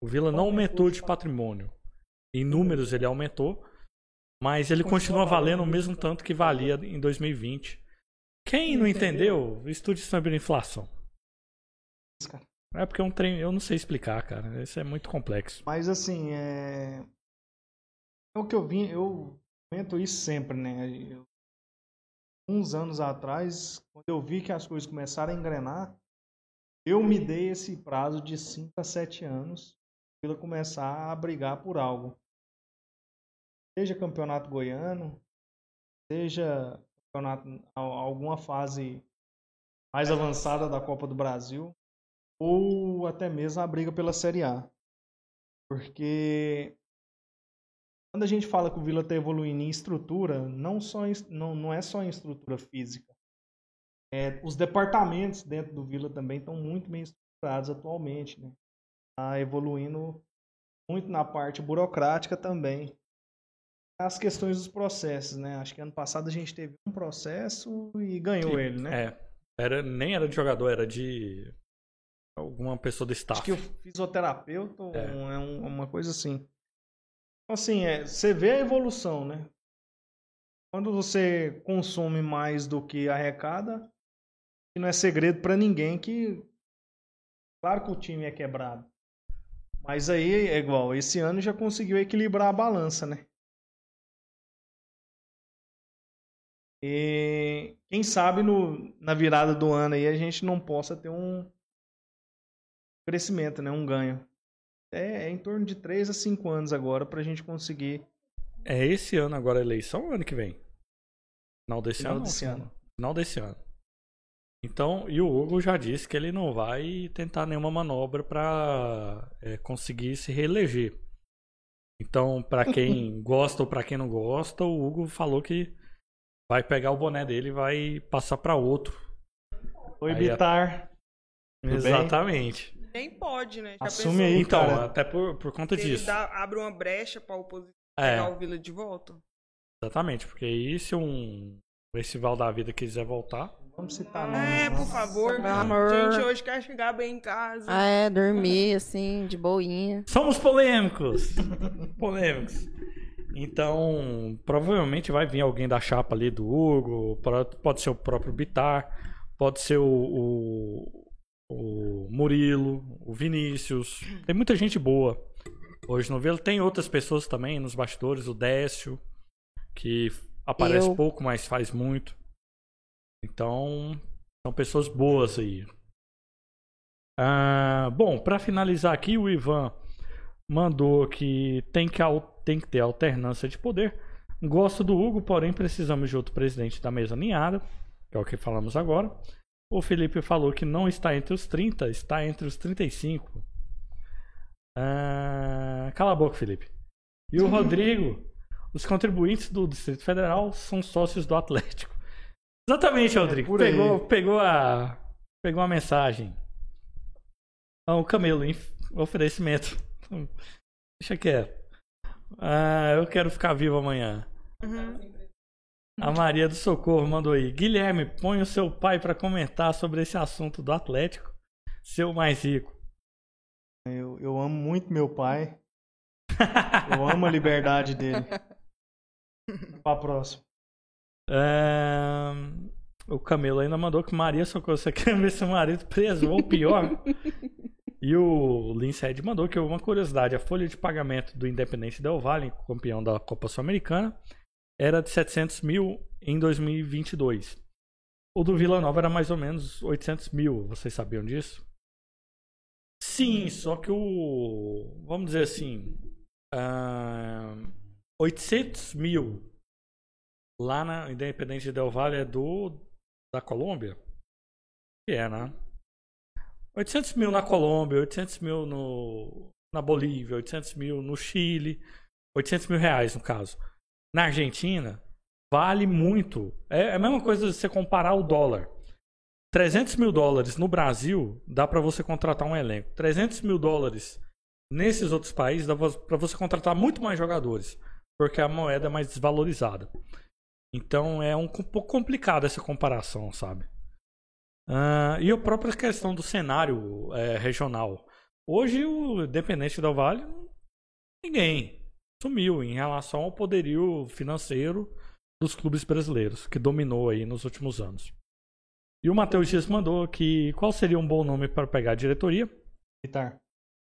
O Vila não aumentou de patrimônio. Em números ele aumentou, mas ele continua valendo o mesmo tanto que valia em 2020. Quem não entendeu, estude sobre inflação. Cara. É porque é um trem, eu não sei explicar, cara. Isso é muito complexo. Mas assim, é. É o que eu vim, eu comento isso sempre, né? Eu- Uns anos atrás, quando eu vi que as coisas começaram a engrenar, eu me dei esse prazo de 5 a 7 anos para começar a brigar por algo. Seja campeonato goiano, seja campeonato, al- alguma fase mais avançada da Copa do Brasil, ou até mesmo a briga pela Série A. Porque quando a gente fala que o Vila está evoluindo em estrutura, não, só em- não, não é só em estrutura física. É, os departamentos dentro do Vila também estão muito bem estruturados. atualmente, né? Tá evoluindo muito na parte burocrática também. As questões dos processos, né? Acho que ano passado a gente teve um processo e ganhou Sim, ele, né? É. Era, nem era de jogador, era de alguma pessoa do staff. Acho que o fisioterapeuta É. é um- uma coisa assim. Então, Assim, é, você vê a evolução, né? Quando você consome mais do que arrecada, não é segredo pra ninguém que. Claro que o time é quebrado. Mas aí é igual, esse ano já conseguiu equilibrar a balança, né? E quem sabe no, na virada do ano aí a gente não possa ter um crescimento, né? Um ganho. É, é em torno de 3 a 5 anos agora pra gente conseguir É esse ano agora a eleição ou ano que vem? Final desse Final ano? desse não, ano. Final desse ano. Então, e o Hugo já disse que ele não vai tentar nenhuma manobra pra é, conseguir se reeleger. Então, pra quem gosta ou pra quem não gosta, o Hugo falou que vai pegar o boné dele e vai passar pra outro. Tudo bem? Exatamente. Nem pode, né? Já Assume pensou? aí, Então, cara. até por, por conta Se ele disso. dá- abre uma brecha pra oposição É. pegar o Vila de volta. Exatamente, porque aí se um festival da vida quiser voltar, Vamos citar nomes. É, por favor. Amor. Gente, hoje quer chegar bem em casa. Ah, é, dormir, assim, de boinha. somos polêmicos. polêmicos. Então, provavelmente vai vir alguém da chapa ali do Hugo, pode ser o próprio Bitar, pode ser o, o, o Murilo, o Vinícius. Tem muita gente boa hoje no Vila. Tem outras pessoas também nos bastidores, o Décio, que aparece Eu. pouco, mas faz muito. Então, são pessoas boas aí. Ah, bom, para finalizar aqui, o Ivan mandou que tem que, tem que ter alternância de poder. Gosto do Hugo, porém precisamos de outro presidente da mesa ninhada, que é o que falamos agora. O Felipe falou que não está entre os 30, está entre os 35. Ah, cala a boca, Felipe. E o Rodrigo, os contribuintes do Distrito Federal são sócios do Atlético. Exatamente, Rodrigo. por aí. pegou, pegou a pegou a mensagem. Ah, o Camelo, oferecimento. Deixa quieto. Ah, eu quero ficar vivo amanhã. Uhum. A Maria do Socorro mandou aí. Guilherme, põe o seu pai pra comentar sobre esse assunto do Atlético. Seu mais rico. Eu, eu amo muito meu pai. Eu amo a liberdade dele. Pra próxima. Ahn, o Camelo ainda mandou que Maria Socorro, você quer ver seu marido preso ou pior? e o Lincead mandou que uma curiosidade: a folha de pagamento do Independente Del Valle, campeão da Copa Sul-Americana, era de 700 mil em 2022. O do Vila Nova era mais ou menos 800 mil. Vocês sabiam disso? Sim, só que o. Vamos dizer assim. ahn, 800 mil lá na Independente Del Valle é do da Colômbia? Que é, né? 800 mil na Colômbia, 800 mil no, na Bolívia, 800 mil no Chile, 800 mil reais no caso. Na Argentina, vale muito. É, é a mesma coisa de você comparar o dólar. 300 mil dólares no Brasil dá pra você contratar um elenco. 300 mil dólares nesses outros países dá pra você contratar muito mais jogadores, porque a moeda é mais desvalorizada. Então é um co- pouco complicado essa comparação, sabe? Ah, e a própria questão do cenário é, regional. Hoje o Independente do Vale, ninguém sumiu em relação ao poderio financeiro dos clubes brasileiros, que dominou aí nos últimos anos. E o Matheus Dias mandou que qual seria um bom nome para pegar a diretoria? Vitar.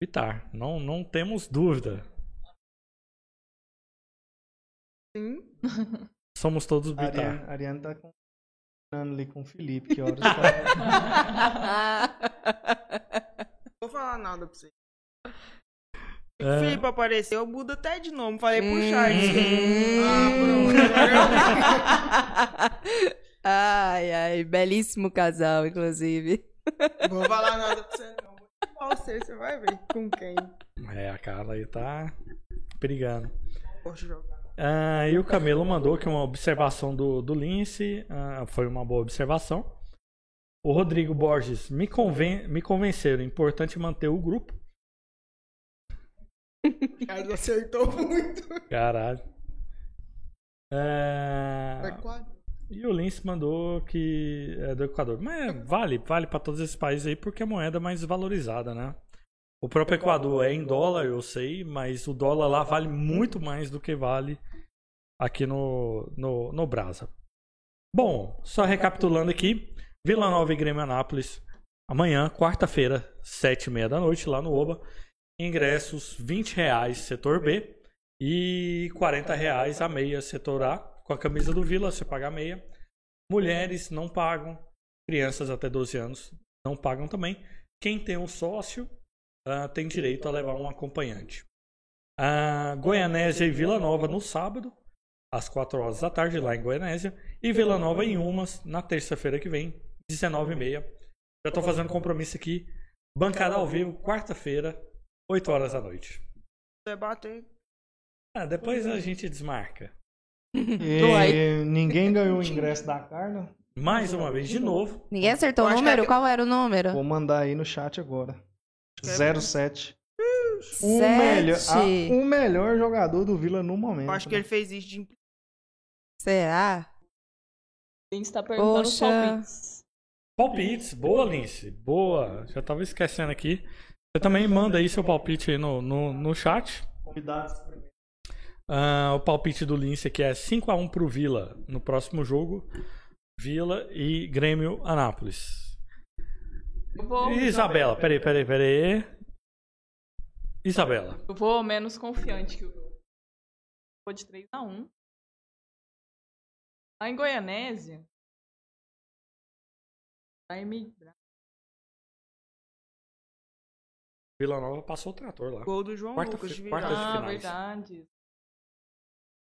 Vitar, não, não temos dúvida. Sim. Somos todos Vitar. Ariane, a Ariane tá combinando ali com o Felipe, que horas tá. Não vou falar nada pra você. É. Felipe apareceu, eu mudo até de nome. Falei pro Hum. Charles. Ah, ai, ai, belíssimo casal, inclusive. Vou falar nada pra você, não. Vou você, você vai ver com quem. É, a Carla aí tá perigando. Posso jogar. Ah, e o Camelo mandou que uma observação do, do Lince ah, foi uma boa observação. O Rodrigo Borges, me, conven... me convenceram. Importante manter o grupo. Carlos acertou muito. Caralho. É... E o Lince mandou que é do Equador. Mas vale, vale para todos esses países aí porque a moeda é mais valorizada, né? O próprio Equador é em dólar, eu sei, mas o dólar lá vale muito mais do que vale aqui no, no, no Brasa. Bom, só recapitulando aqui: Vila Nova e Grêmio Anápolis, amanhã, quarta-feira, sete e meia da noite, lá no Oba. Ingressos 20 reais setor B e 40 reais a meia setor A. Com a camisa do Vila, você paga a meia. Mulheres não pagam, crianças até 12 anos não pagam também. Quem tem um sócio uh, tem direito a levar um acompanhante. Uh, Goianésia e Vila Nova no sábado, às 4 horas da tarde, lá em Goianésia. E Vila Nova em Umas, na terça-feira que vem, 19h30. Já estou fazendo compromisso aqui. Bancada ao vivo, quarta-feira, 8 horas da noite. Debater. Ah, depois a gente desmarca. E ninguém ganhou o ingresso da Carla. Mais uma vez, de novo. Ninguém acertou Eu o acho que número? é que- Qual era o número? Vou mandar aí no chat agora. é 07. O melhor, a- Sete. o melhor jogador do Vila no momento. Eu acho que ele fez isso de Será? Lince tá perguntando Poxa. palpites. Palpites, boa, Lince. Boa. Já tava esquecendo aqui. Você também manda aí seu palpite aí no, no, no chat. Convidados. Ah, o palpite do Lince aqui é 5x1 pro Vila no próximo jogo. Vila e Grêmio Anápolis. Eu vou, Isabela, peraí, peraí, peraí. Isabela. eu vou menos confiante que o Vou de 3x1. Lá em Goianésia. Time Vila Nova passou o trator lá. gol do João Quarta Lucas de virada. de Ah, finais. verdade.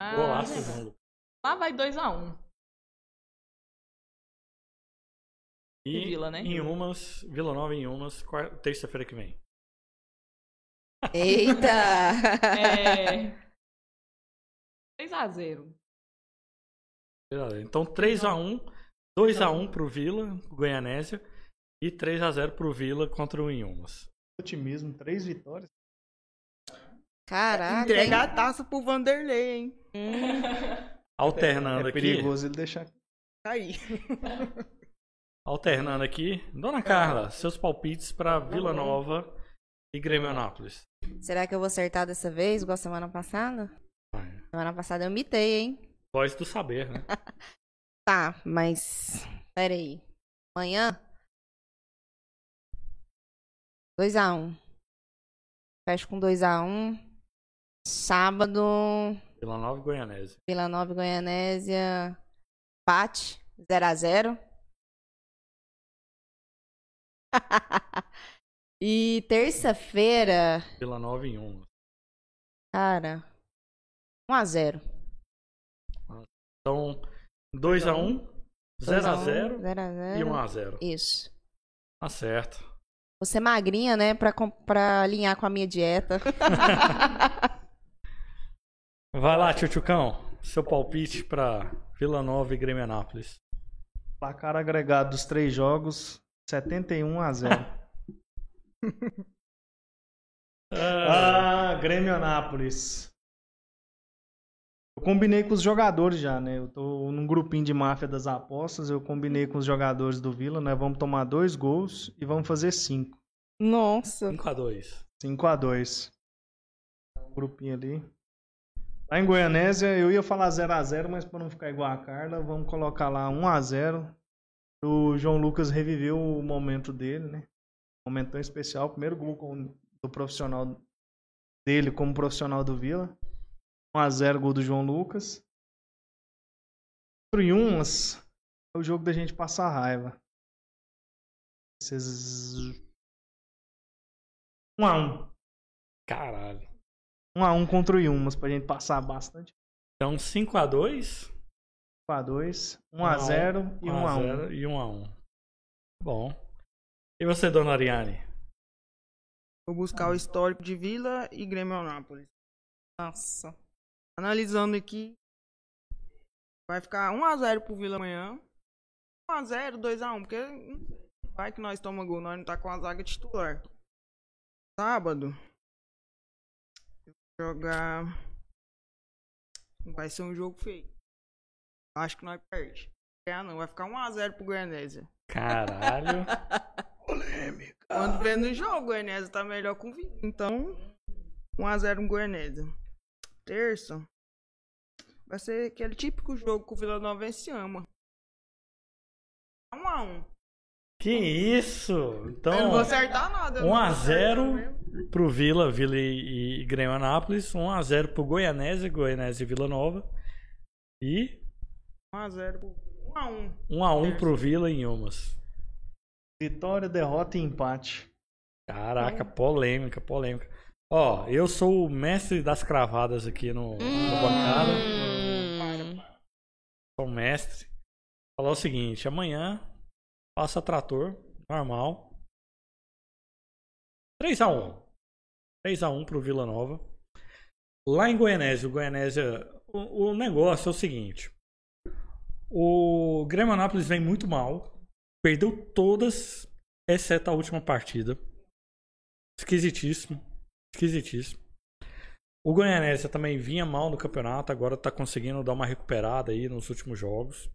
Ah, Golaço, João Lucas. Lá vai 2x1. E Vila, né? em Umas, Vila Nova em Umas, terça-feira que vem. Eita! É. 3x0. Beleza, Então 3x1, 2x1 pro Vila, Goianésia, e 3x0 pro Vila contra o Inhumas. Otimismo, três vitórias. Caraca. Entrega hein? a taça pro Vanderlei, hein? Hum, Alternando É aqui, perigoso ele deixar. Tá aí. alternando aqui. Dona Carla, seus palpites para Vila Nova e Grêmio Anápolis. será que eu vou acertar dessa vez, igual semana passada? Vai. Semana passada eu mitei, hein? Voz do saber, né? Tá, mas. Pera aí. Amanhã? 2x1. Fecho com 2x1. Sábado, Vila Nova e Goianésia. Vila Nova e Goianésia. Empate. 0x0. e terça-feira, Vila Nova e Inhumas. cara. 1x0. Então, 2x1, 0x0 e 0x0. 1x0. Isso. Tá certo. Você magrinha, né? Pra, pra alinhar com a minha dieta. Vai lá, Tchutchucão. Seu palpite para Vila Nova e Grêmio Anápolis. Placar agregado dos três jogos, 71 a 0. Ah, Ah, Grêmio Anápolis. Eu combinei com os jogadores já, né? Eu tô num grupinho de máfia das apostas. Eu combinei com os jogadores do Vila, né? Vamos tomar dois gols e vamos fazer cinco. Nossa. 5x2. 5 a 2 Um grupinho ali. Lá em Goianésia, eu ia falar 0 a 0 mas para não ficar igual a Carla, vamos colocar lá 1 a 0 O João Lucas reviveu o momento dele, né? Um momento tão especial. Primeiro gol do profissional dele como profissional do Vila. 1 a 0 gol do João Lucas. Pro Yumas, é o jogo da gente passar raiva. Esses 1 a 1 Caralho. 1 a 1 contra o Yumas pra gente passar bastante. Então 5x2, 1 a 2, 1 a 0 e 1 a 1. e 1x1. Bom. E você, dona Ariane? Vou buscar o histórico de Vila e Grêmio Anápolis. Nossa. Analisando aqui, vai ficar 1x0 pro Vila amanhã. 1x0, 2x1, porque Vai que nós toma gol, nós não tá com a zaga titular. Sábado. Jogar. Vai ser um jogo feio. Acho que nós perde. Ganhar não, vai ficar 1x0 pro Goianésia. Caralho. Quando vendo o jogo, o Goianésia tá melhor com o Vila. Então, 1x0 no Goianésia. Terça. Vai ser aquele típico jogo que o Vila Nova vence e ama. 1x1. Que isso? Eu não Então, vou acertar nada. eu não 1 vou a acertar 0 mesmo. pro Vila, Vila e, e Grêmio Anápolis. 1 a 0 pro Goianésia, Goianésia e Vila Nova. E 1x0. 1x1. 1 a 1 pro Vila em Umas. Vitória, derrota e empate. Caraca, polêmica, polêmica. Ó, eu sou o mestre das cravadas aqui no, no bancada. Hum. Sou o mestre. Falar o seguinte, amanhã passa trator, normal. 3x1. 3x1 pro Vila Nova. Lá em Goianésia, o Goianésia. O, o negócio é o seguinte. O Grêmio Anápolis vem muito mal. Perdeu todas, exceto a última partida. Esquisitíssimo. Esquisitíssimo. O Goianésia também vinha mal no campeonato, agora tá conseguindo dar uma recuperada aí nos últimos jogos.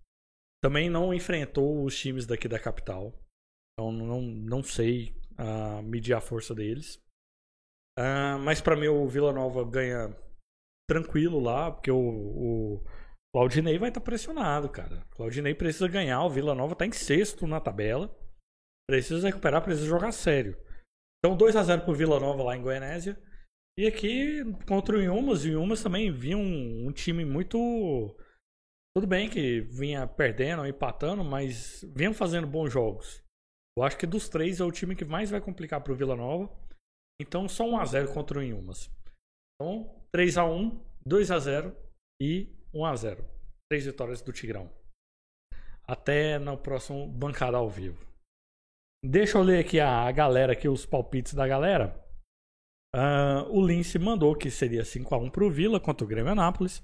Também não enfrentou os times daqui da capital. Então não, não sei ah, medir a força deles. Ah, mas pra mim o Vila Nova ganha tranquilo lá, porque o, o Claudinei vai estar pressionado, cara. Claudinei precisa ganhar, o Vila Nova tá em sexto na tabela. Precisa recuperar, precisa jogar sério. Então 2 a 0 pro Vila Nova lá em Goianésia. E aqui contra o Inhumas, o Inhumas também vinha um, um time muito. Tudo bem que vinha perdendo, empatando, mas vinham fazendo bons jogos. Eu acho que dos três é o time que mais vai complicar pro Vila Nova. Então só 1x0 contra o Inhumas. Então 3x1, 2x0 e 1x0. Três vitórias do Tigrão. Até no próximo bancada ao vivo. Deixa eu ler aqui a, galera, aqui, os palpites da galera. Ah, o Lince mandou que seria 5x1 pro Vila contra o Grêmio Anápolis.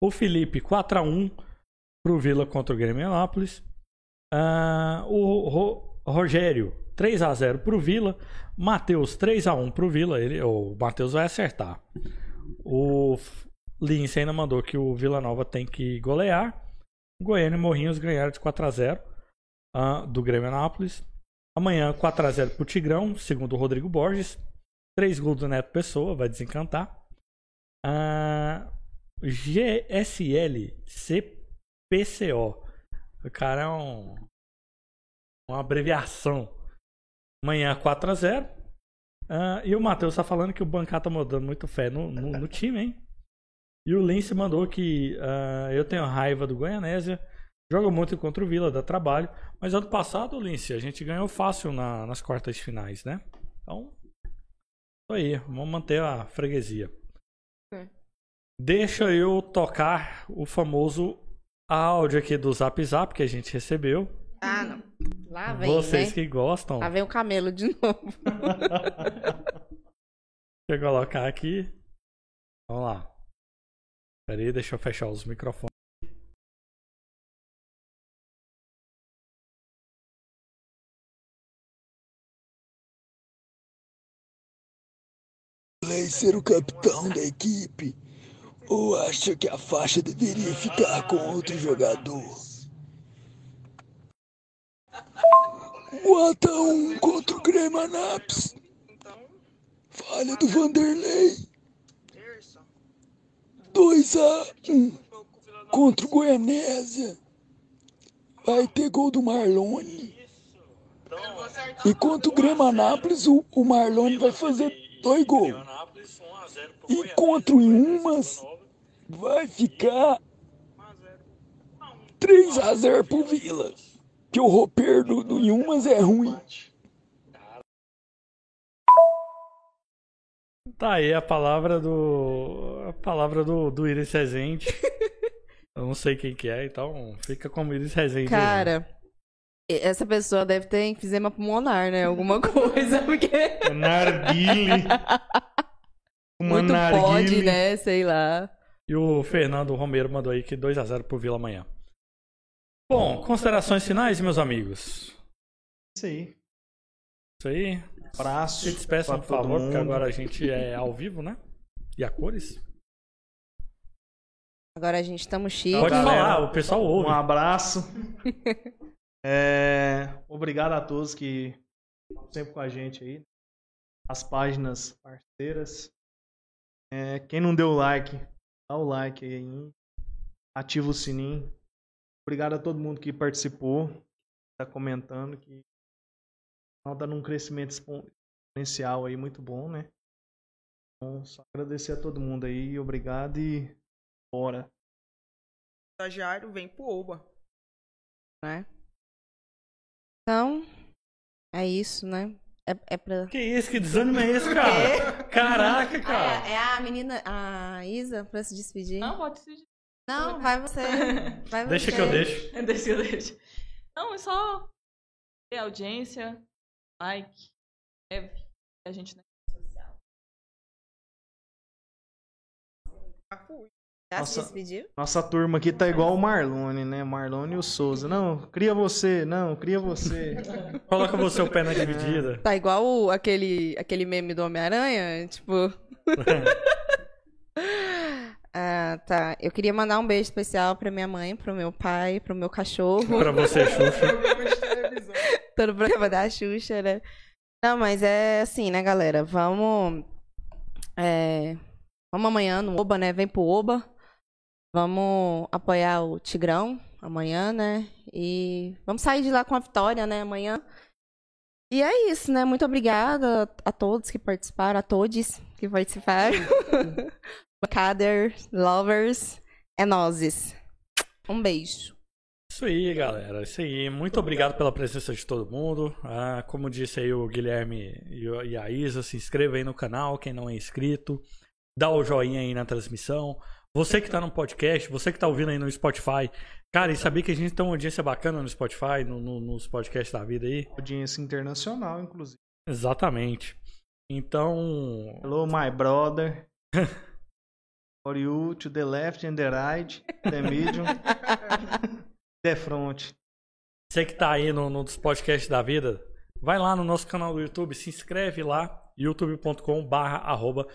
O Felipe 4x1 pro Vila contra o Grêmio Anápolis. Ah, o Ro- Rogério 3x0 pro Vila. Matheus 3x1 pro Vila. Ele, o Matheus vai acertar. O Lince ainda mandou que o Vila Nova tem que golear. Goiânia e Morrinhos ganharam de 4x0 ah, do Grêmio Anápolis. Amanhã 4x0 pro Tigrão, segundo o Rodrigo Borges. 3 gols do Neto Pessoa, vai desencantar. Ah, GSL CPCO. O cara é um, uma abreviação. Amanhã 4x0. Ah, e o Matheus tá falando que o Bancá tá dando muito fé no, no, no time, hein? E o Lince mandou que ah, eu tenho raiva do Goianésia. Joga muito contra o Vila, dá trabalho. Mas ano passado, Lince, a gente ganhou fácil na- nas quartas finais, né? Então, isso aí, vamos manter a freguesia. É. Deixa eu tocar o famoso áudio aqui do Zap Zap que a gente recebeu. Ah, não. Lá vem, Vocês né? que gostam. Lá vem o camelo de novo. Deixa eu colocar aqui. Vamos lá. Pera aí, deixa eu fechar os microfones. Ser o capitão da equipe? Ou acha que a faixa deveria ficar com outro jogador? 4 a 1 contra o Grêmio Anápolis. Falha do Vanderlei. Terça. 2 a 1 Jogo com o Vila Nova. contra o Goianésia. Vai ter gol do Marlone. E contra o Grêmio Anápolis, o, o Marlone vai fazer dois gols. E contra o Inhumas, vai ficar 3 a 0 pro Vila. Que o roupeiro do, do Inhumas é ruim. Tá aí a palavra do. A palavra do, do Iris Rezende. Eu não sei quem que é, então fica como Iris Rezende. aí. Cara, essa pessoa deve ter enfisema pulmonar, né? Alguma coisa, porque Narguile. Uma muito narguile. pode, né? Sei lá. E o Fernando Romero mandou aí que 2x0 pro Vila amanhã. Bom, considerações finais, meus amigos. Isso aí. Isso aí. Abraço. Se despeçam, por favor, porque agora a gente é ao vivo, né? E a cores? Agora a gente estamos chique. Pode galera, falar, o pessoal ouve. Um abraço. É, obrigado a todos que estão sempre com a gente aí. As páginas parceiras. É, quem não deu like, dá o like aí. hein? Ativa o sininho. Obrigado a todo mundo que participou, está comentando que tá num crescimento expon- exponencial aí muito bom, né? Então, só agradecer a todo mundo aí, obrigado e bora. Estagiário vem pro Oba. né? Então, é isso, né? É, é pra. Que isso, que desânimo é esse, cara? Caraca, Ah, cara. é, é a menina, a Isa, pra se despedir? Não, pode se Não, vai você. Vai Deixa você. que eu deixo. Deixa, eu deixo. Não, é só ter audiência, like, inscreve, a gente na rede social. Já Nossa. se despediu? Nossa turma aqui tá igual o Marlone, né? Marlone e o Souza. Não, cria você, não, cria você. Coloca você o pé na dividida. Tá igual o- aquele, aquele meme do Homem-Aranha, tipo. Ah, tá. Eu queria mandar um beijo especial pra minha mãe, pro meu pai, pro meu cachorro. pra você, Xuxa. Todo programa da Xuxa, né? Não, mas é assim, né, galera? Vamos. é, vamos amanhã no Oba, né? Vem pro Oba. Vamos apoiar o Tigrão amanhã, né? E vamos sair de lá com a vitória, né? Amanhã. E é isso, né? Muito obrigada a todos que participaram, a todos que participaram. Bancaders, lovers, é nozes. Um beijo. Isso aí, galera. Isso aí. Muito obrigado pela presença de todo mundo. Ah, como disse aí o Guilherme e a Isa, se inscreva aí no canal, quem não é inscrito. Dá o joinha aí na transmissão. Você que tá no podcast, você que tá ouvindo aí no Spotify. Cara, e sabia que a gente tem uma audiência bacana no Spotify, no- no- nos podcasts da vida aí? Audiência internacional, inclusive. Exatamente. Então, Hello, my brother. For you, to the left and the right, the medium, the front. Você que tá aí no, nos podcasts da vida, vai lá no nosso canal do YouTube, se inscreve lá, youtube.com barra arroba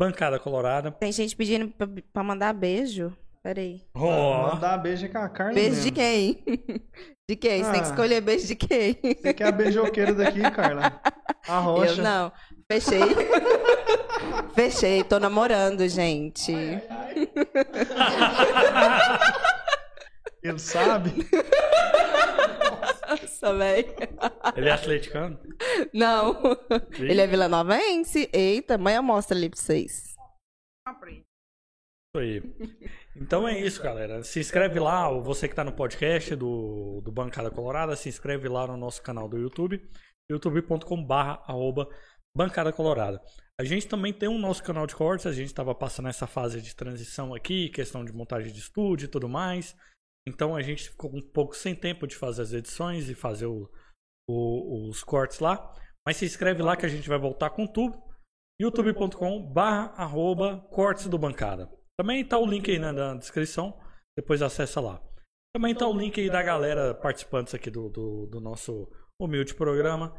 bancada colorada. Tem gente pedindo pra, pra mandar beijo. Peraí. Ó, Mandar beijo com a Carla Beijo mesmo. de quem? De quem? Você tem que Ah. escolher beijo de quem? Você que é a beijoqueira daqui, Carla. A rocha. Eu não. Fechei. Fechei. Tô namorando, gente. Ele sabe? Nossa, velho. ele é atleticano? Não. Ele é vilanovense. Eita, mãe, eu mostro ali pra vocês. Isso aí. Então é isso, galera. Se inscreve lá, você que tá no podcast do, do Bancada Colorada, se inscreve lá no nosso canal do YouTube, youtube.com barra arroba Bancada Colorada. A gente também tem um nosso canal de cortes, a gente estava passando essa fase de transição aqui, questão de montagem de estúdio e tudo mais. Então a gente ficou um pouco sem tempo de fazer as edições e fazer o- o- os cortes lá. Mas se inscreve lá que a gente vai voltar com tudo. youtube.com barra arroba cortes do bancada. Também tá o link aí na, na descrição, depois acessa lá. Também tá o link aí da galera participantes aqui do, do, do nosso humilde programa.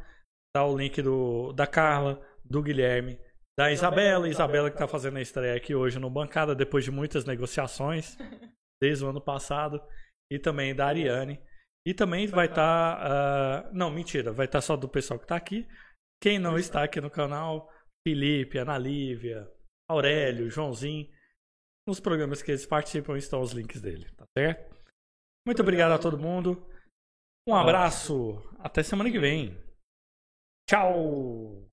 Tá o link do, da Carla, do Guilherme, da Isabela. Isabela que tá fazendo a estreia aqui hoje no Bancada, depois de muitas negociações, desde o ano passado. E também da Ariane. E também vai estar. não, mentira, vai estar só do pessoal que tá aqui. Quem não está aqui no canal, Felipe, Ana Lívia, Aurélio, Joãozinho. Nos programas que eles participam estão os links dele, tá certo? Muito obrigado a todo mundo. Um abraço. Até semana que vem. Tchau.